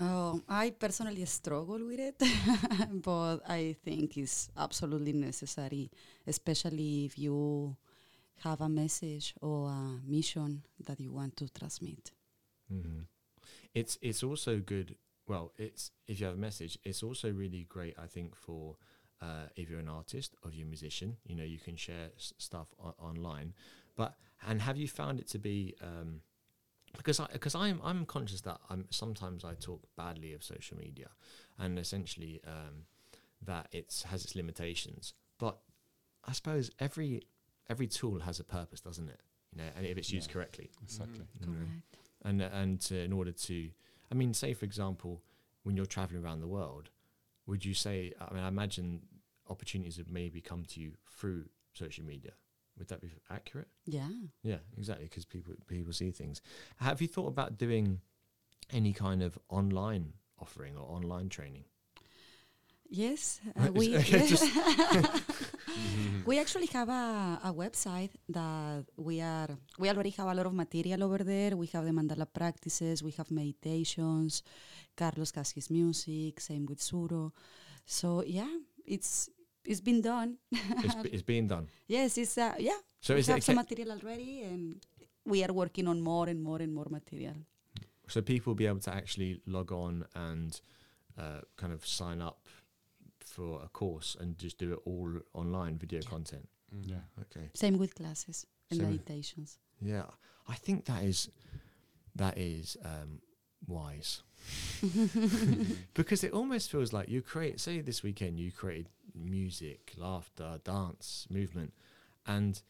Oh, I personally struggle with it, but I think it's absolutely necessary, especially if you have a message or a mission that you want to transmit. hmm It's It's also good. Well, it's if you have a message, it's also really great. I think for uh, if you're an artist or you're a musician, you know, you can share s- stuff o- online. But and have you found it to be um, because I because I'm I'm conscious that I'm sometimes I talk badly of social media, and essentially um, that it's has its limitations. But I suppose every every tool has a purpose, doesn't it? You know, and if it's used Yeah. correctly, Exactly. you know Correct. and and to, in order to i mean say for example when you're traveling around the world would you say i mean i imagine opportunities have maybe come to you through social media would that be accurate Yeah. yeah exactly because people people see things have you thought about doing any kind of online offering or online training Yes, uh, we we actually have a, a website that we are we already have a lot of material over there. We have the mandala practices, we have meditations. Carlos has his music, same with Suro. So yeah, it's it's been done. it's, be- it's being done Yes, it's uh, yeah. so we is have it some material already, and we are working on more and more and more material. so people will be able to actually log on and uh, kind of sign up for a course and just do it all online video content Mm. Yeah. okay Same with classes and Same with- meditations. yeah i think that is that is um wise because it almost feels like you create say this weekend you created music laughter dance movement and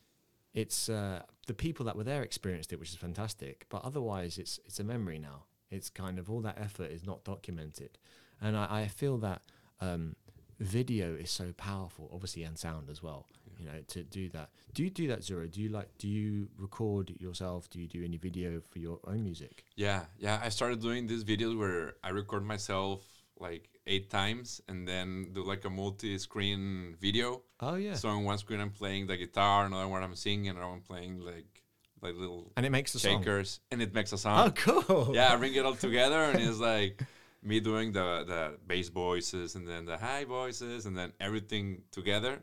it's uh, the people that were there experienced it which is fantastic but otherwise it's it's a memory now it's kind of all that effort is not documented and i, I feel that um, video is so powerful obviously and sound as well you know, to do that. Do you do that, Zero? Do you like? Do you record yourself? Do you do any video for your own music? Yeah, yeah. I started doing these videos where I record myself like eight times and then do like a multi-screen video. Oh yeah, So on one screen I'm playing the guitar, another one I'm singing, another one playing like like little and it makes a song. shakers, and it makes a sound. Oh, cool. yeah, I bring it all together, and it's like me doing the the bass voices and then the high voices and then everything together,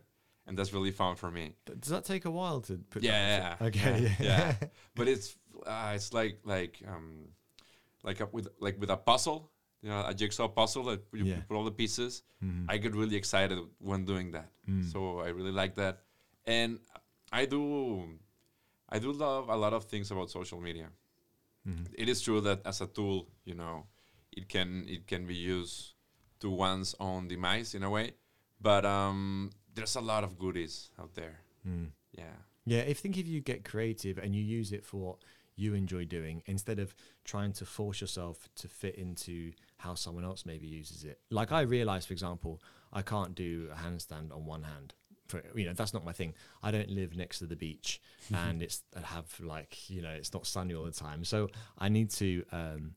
and that's really fun for me. Does that take a while to put? Yeah, yeah, Okay. Yeah. yeah. But it's uh, it's like like um like a, with like with a puzzle, you know, a jigsaw puzzle that you Yeah. put all the pieces. Mhm. I get really excited when doing that. Mm. So I really like that, and I do I do love a lot of things about social media. Mhm. It is true that as a tool, you know, it can it can be used to one's own demise in a way, but um, there's a lot of goodies out there. Mm. Yeah. Yeah, if think if you get creative and you use it for what you enjoy doing instead of trying to force yourself to fit into how someone else maybe uses it. Like I realize, for example, I can't do a handstand on one hand. For you know, that's not my thing. I don't live next to the beach, and it's I have like you know, it's not sunny all the time. So I need to um,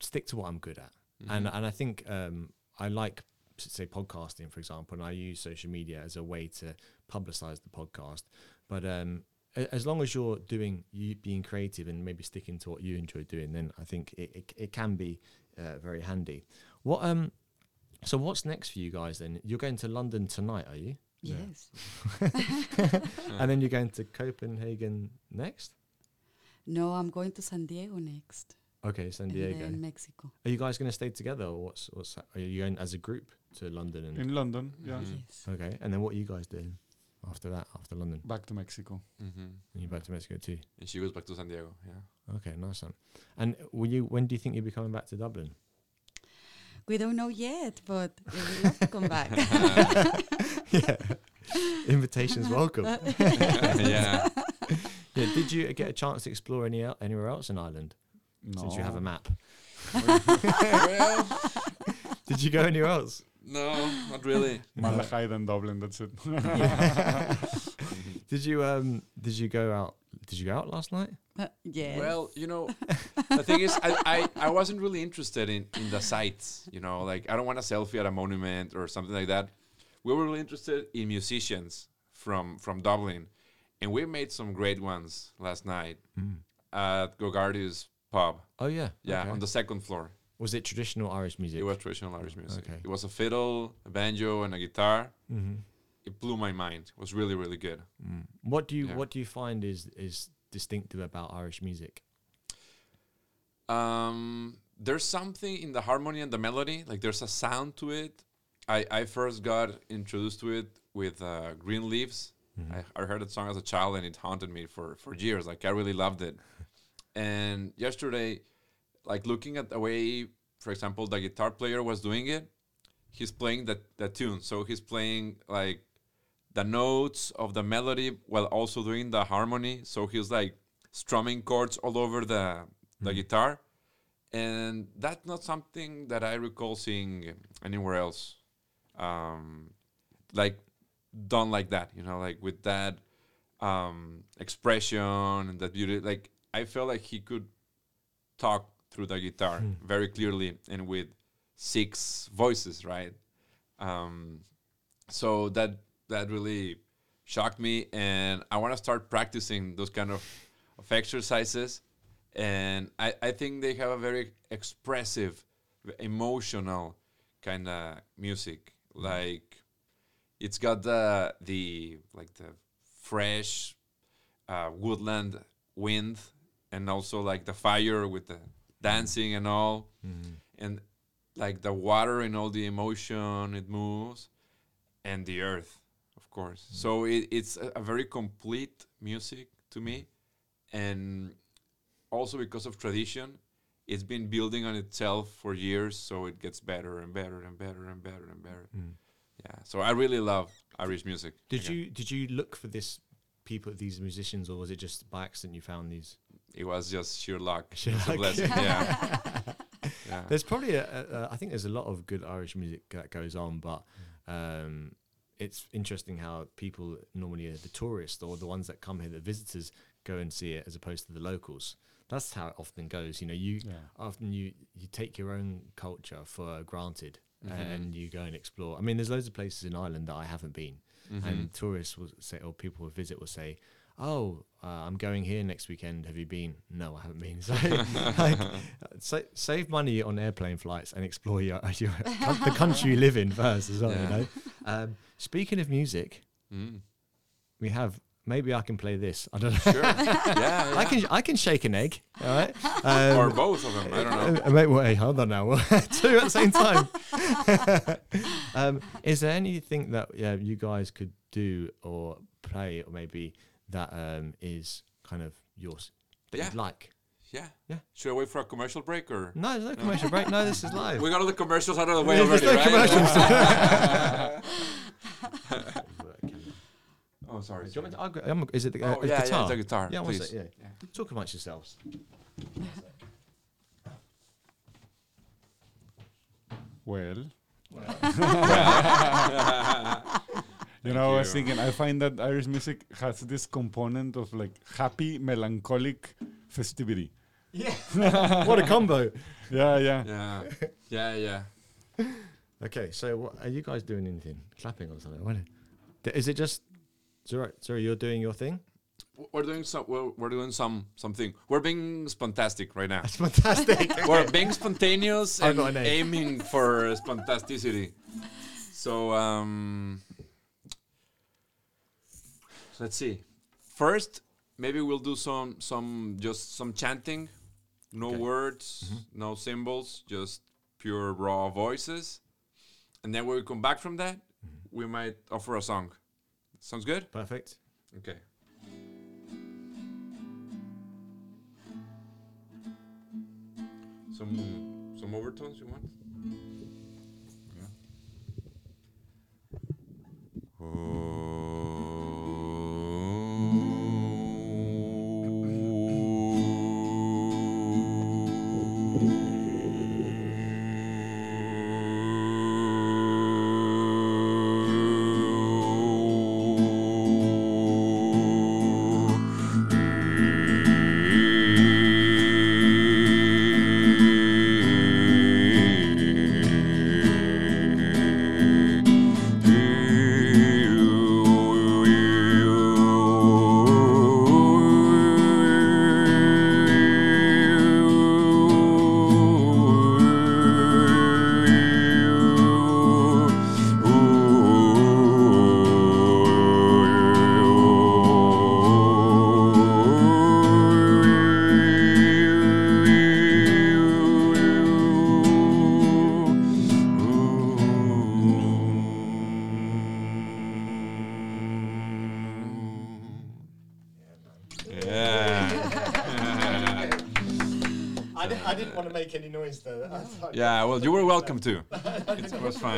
stick to what I'm good at and Mm-hmm. and I think um, I like say podcasting, for example, and I use social media as a way to publicize the podcast. But um, as long as you're doing you being creative and maybe sticking to what you enjoy doing, then I think it it, it can be uh, very handy. What um, so what's next for you guys then? You're going to London tonight, are you? Yeah. Yes. and then you're going to Copenhagen next. No, I'm going to San Diego next. Okay, San Diego. then Mexico. Are you guys going to stay together, or what's what's? Are you going as a group to London? And In London, yeah. Mhm. Yes. okay, and then what are you guys doing after that? After London, Back to Mexico. Mm-hmm. and you back to Mexico too. And she goes back to San Diego. Yeah. Okay, nice one. And will you? When do you think you'll be coming back to Dublin? We don't know yet, but we would love to come back. yeah, invitations welcome. yeah. Yeah, did you get a chance to explore any el- anywhere else in Ireland No. since you have a map? Did you go anywhere else? No, not really. Malahide and Dublin, that's it. Did you um? Did you go out? Did you go out last night? Yeah. Well, you know, the thing is, I, I, I wasn't really interested in, in the sights, you know, like I don't want a selfie at a monument or something like that. We were really interested in musicians from, from Dublin, and we made some great ones last night at Gogarty's pub. Oh yeah. Yeah, okay. on the second floor. Was it traditional Irish music? It was traditional Irish music. Okay. It was a fiddle, a banjo, and a guitar. Mm-hmm. It blew my mind. It was really, really good. Mm. What do you Yeah. What do you find is is distinctive about Irish music? um there's something in the harmony and the melody like there's a sound to it i i first got introduced to it with uh, green leaves I, I heard that song as a child and it haunted me for for years like i really loved it and yesterday like looking at the way for example the guitar player was doing it he's playing the, the tune. So he's playing like the notes of the melody while also doing the harmony. So he's like strumming chords all over the the guitar. And that's not something that i recall seeing anywhere else um like done like that you know like with that um expression and that beauty. Like i felt like he could talk through the guitar very clearly and with six voices right? Um so that that really shocked me and i want to start practicing those kind of, of exercises and I, I think they have a very expressive emotional kind of music. Like it's got the the like the fresh uh, woodland wind and also like the fire with the dancing and all. Mm-hmm. And like the water and all the emotion it moves. And the earth of course. Mm-hmm. So it, it's a, a very complete music to me. And also because of tradition it's been building on itself for years so it gets better and better and better and better and better. Mm. Yeah so i really love irish music Did Again, you Did you look for this people these musicians, or was it just by accident you found these? it was just sheer luck Sheer It's a luck. blessing yeah yeah There's probably a, a, a I think there's a lot of good Irish music that goes on, but um, it's interesting how people normally are the tourists or the ones that come here, the visitors go and see it as opposed to the locals. That's how it often goes. You know, you Yeah. often you you take your own culture for granted Mhm. and you go and explore. I mean, there's loads of places in Ireland that I haven't been, Mhm. and tourists will say, or people who visit will say, "Oh, uh, I'm going here next weekend. Have you been?" No, I haven't been. So, like, sa- save money on airplane flights and explore your, your the country you live in first as well. Yeah. You know. Um, speaking of music, Mm. we have. Maybe I can play this. I don't know. Sure. yeah, I can I can shake an egg. All right. Um, or both of them. I don't know. uh, Wait, wait, hold on now. Two at the same time. um, is there anything that yeah, you guys could do or play, or maybe that um, is kind of yours that Yeah. you'd like? Yeah. Yeah. Should I wait for a commercial break or? No, there's no commercial break. No, this is live. We got all the commercials out of the way There's already, no right? commercials. Oh, sorry. Do you want me to- I'll go- I'm- is it the uh, oh, a yeah, guitar? yeah, the guitar. Yeah, please. sec, yeah. Talk amongst yourselves. Well, Yeah. you know, I was thinking, I find that Irish music has this component of like happy, melancholic festivity. Yeah. what a combo. Yeah, yeah. yeah. Yeah, yeah. Okay, so what, are you guys doing anything? Clapping or something? What- Is it just Zora? Zora, you're doing your thing. We're doing some. We're, we're doing some something. We're being spontastic right now. Fantastic. we're being spontaneous and got an A. aiming for spontasticity. So um, let's see. First, maybe we'll do some some just some chanting, no Okay. words, no symbols, just pure raw voices. And then when we come back from that, we might offer a song. Sounds good? Perfect. Okay. Some some overtones you want? Yeah. Oh.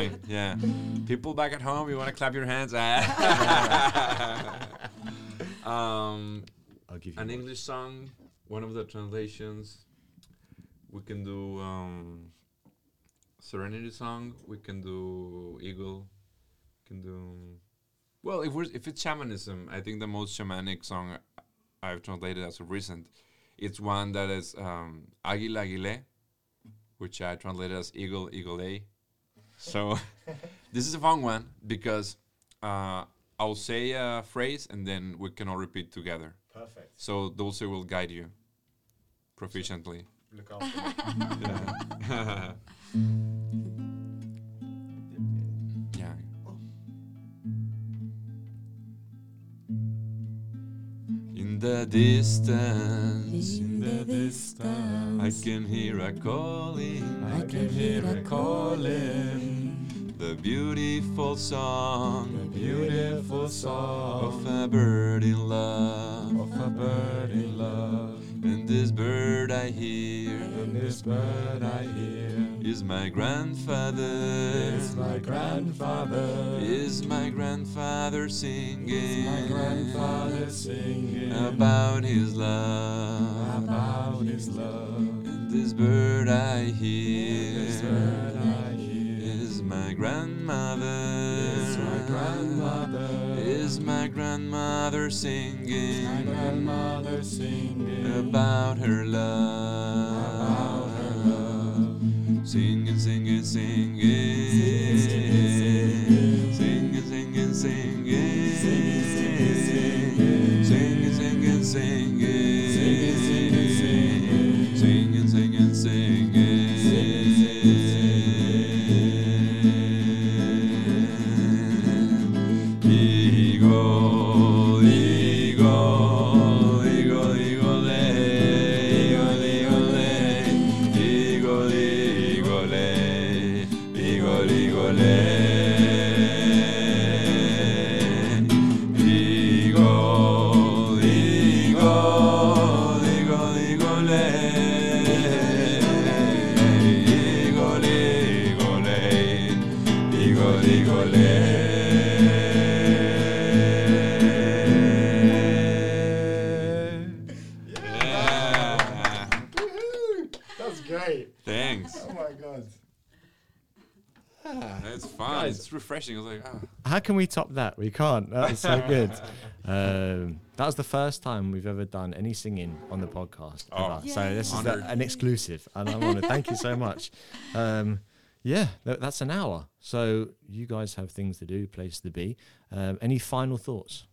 Yeah. People back at home, you want to clap your hands? um, I'll give you an one. English song, one of the translations. We can do um, Serenity song. We can do Eagle. Can do. Well, if we're if it's shamanism, I think the most shamanic song I've translated as of recent, it's one that is um, Aguila Aguile, which I translated as Eagle Eagle A. So this is a fun one because uh, I'll say a phrase and then we can all repeat together. Perfect. So Dulce will guide you proficiently. Look after the distance, In the distance, I can hear a calling. I can hear a calling. The beautiful song the Beautiful song of a bird in love. of a bird in love. And this bird I hear And this bird I hear is my grandfather. is my grandfather. Is my grandfather singing my grandfather singing about his love? about his love. And this bird I hear This bird I hear is my grandmother. is my grandmother. was my grandmother singing My grandmother singing about her love. Singing, singing, singing. Singing, refreshing. I was like, ah. How can we top that? We can't. That was so good. Um, that was the first time we've ever done any singing on the podcast. Oh. ever. So this is the, Honored. an exclusive, and I'm honored. Thank you so much. Um, yeah, th- that's an hour. So you guys have things to do, place to be. Um, any final thoughts?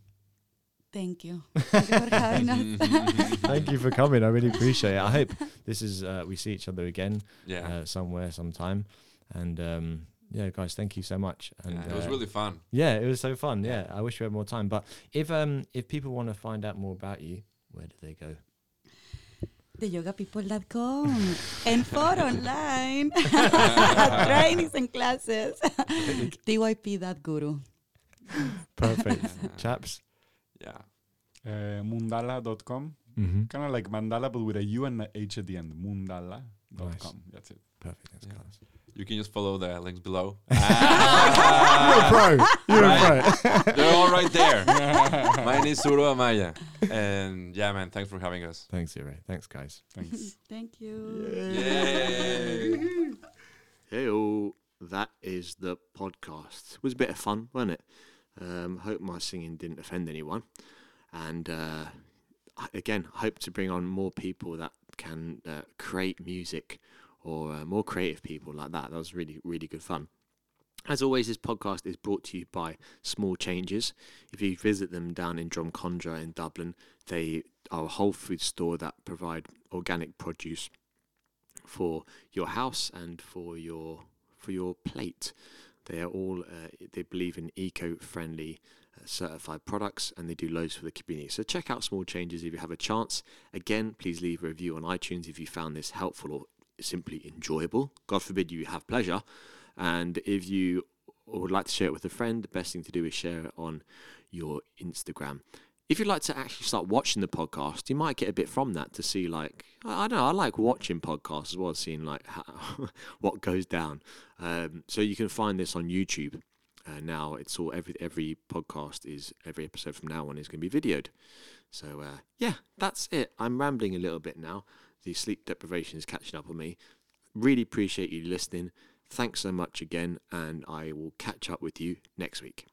Thank you. Thank you for having us. Thank you for coming. I really appreciate it. I hope this is uh, we see each other again yeah. uh, somewhere, sometime. And um, yeah, guys, thank you so much. And yeah, it was uh, really fun. Yeah, it was so fun. Yeah, I wish we had more time. But if um if people want to find out more about you, where do they go? theyogapeople.com and for online trainings and classes typ.guru Perfect, chaps. Yeah. Uh, mundala.com. Mm-hmm. Kind of like mandala, but with a U and a H at the end. Mundala.com. Nice. That's it. Perfect. That's Yeah. class. You can just follow the links below. You're a pro. You're a pro. They're all right there. Mine is Suro Amaya. And yeah, man, thanks for having us. Thanks, Ire. Thanks, guys. Thanks. thank you Yay. Hey, that is the podcast. It was a bit of fun, wasn't it? Um, hope my singing didn't offend anyone, and uh, again, hope to bring on more people that can uh, create music or uh, more creative people like that. That was really, really good fun. As always, this podcast is brought to you by Small Changes. If you visit them down in Drumcondra in Dublin, they are a whole food store that provide organic produce for your house and for your for your plate. They are all uh, they believe in eco-friendly uh, certified products and they do loads for the community. So check out Small Changes if you have a chance. Again, please leave a review on iTunes if you found this helpful or simply enjoyable. God forbid you have pleasure. And if you would like to share it with a friend, the best thing to do is share it on your Instagram. If you'd like to actually start watching the podcast, you might get a bit from that to see, like, I I don't know, I like watching podcasts as well, seeing like how, what goes down. Um, so you can find this on YouTube. Uh, now it's all every every podcast is every episode from now on is going to be videoed. So uh, yeah, that's it. I'm rambling a little bit now. The sleep deprivation is catching up on me. Really appreciate you listening. Thanks so much again, and I will catch up with you next week.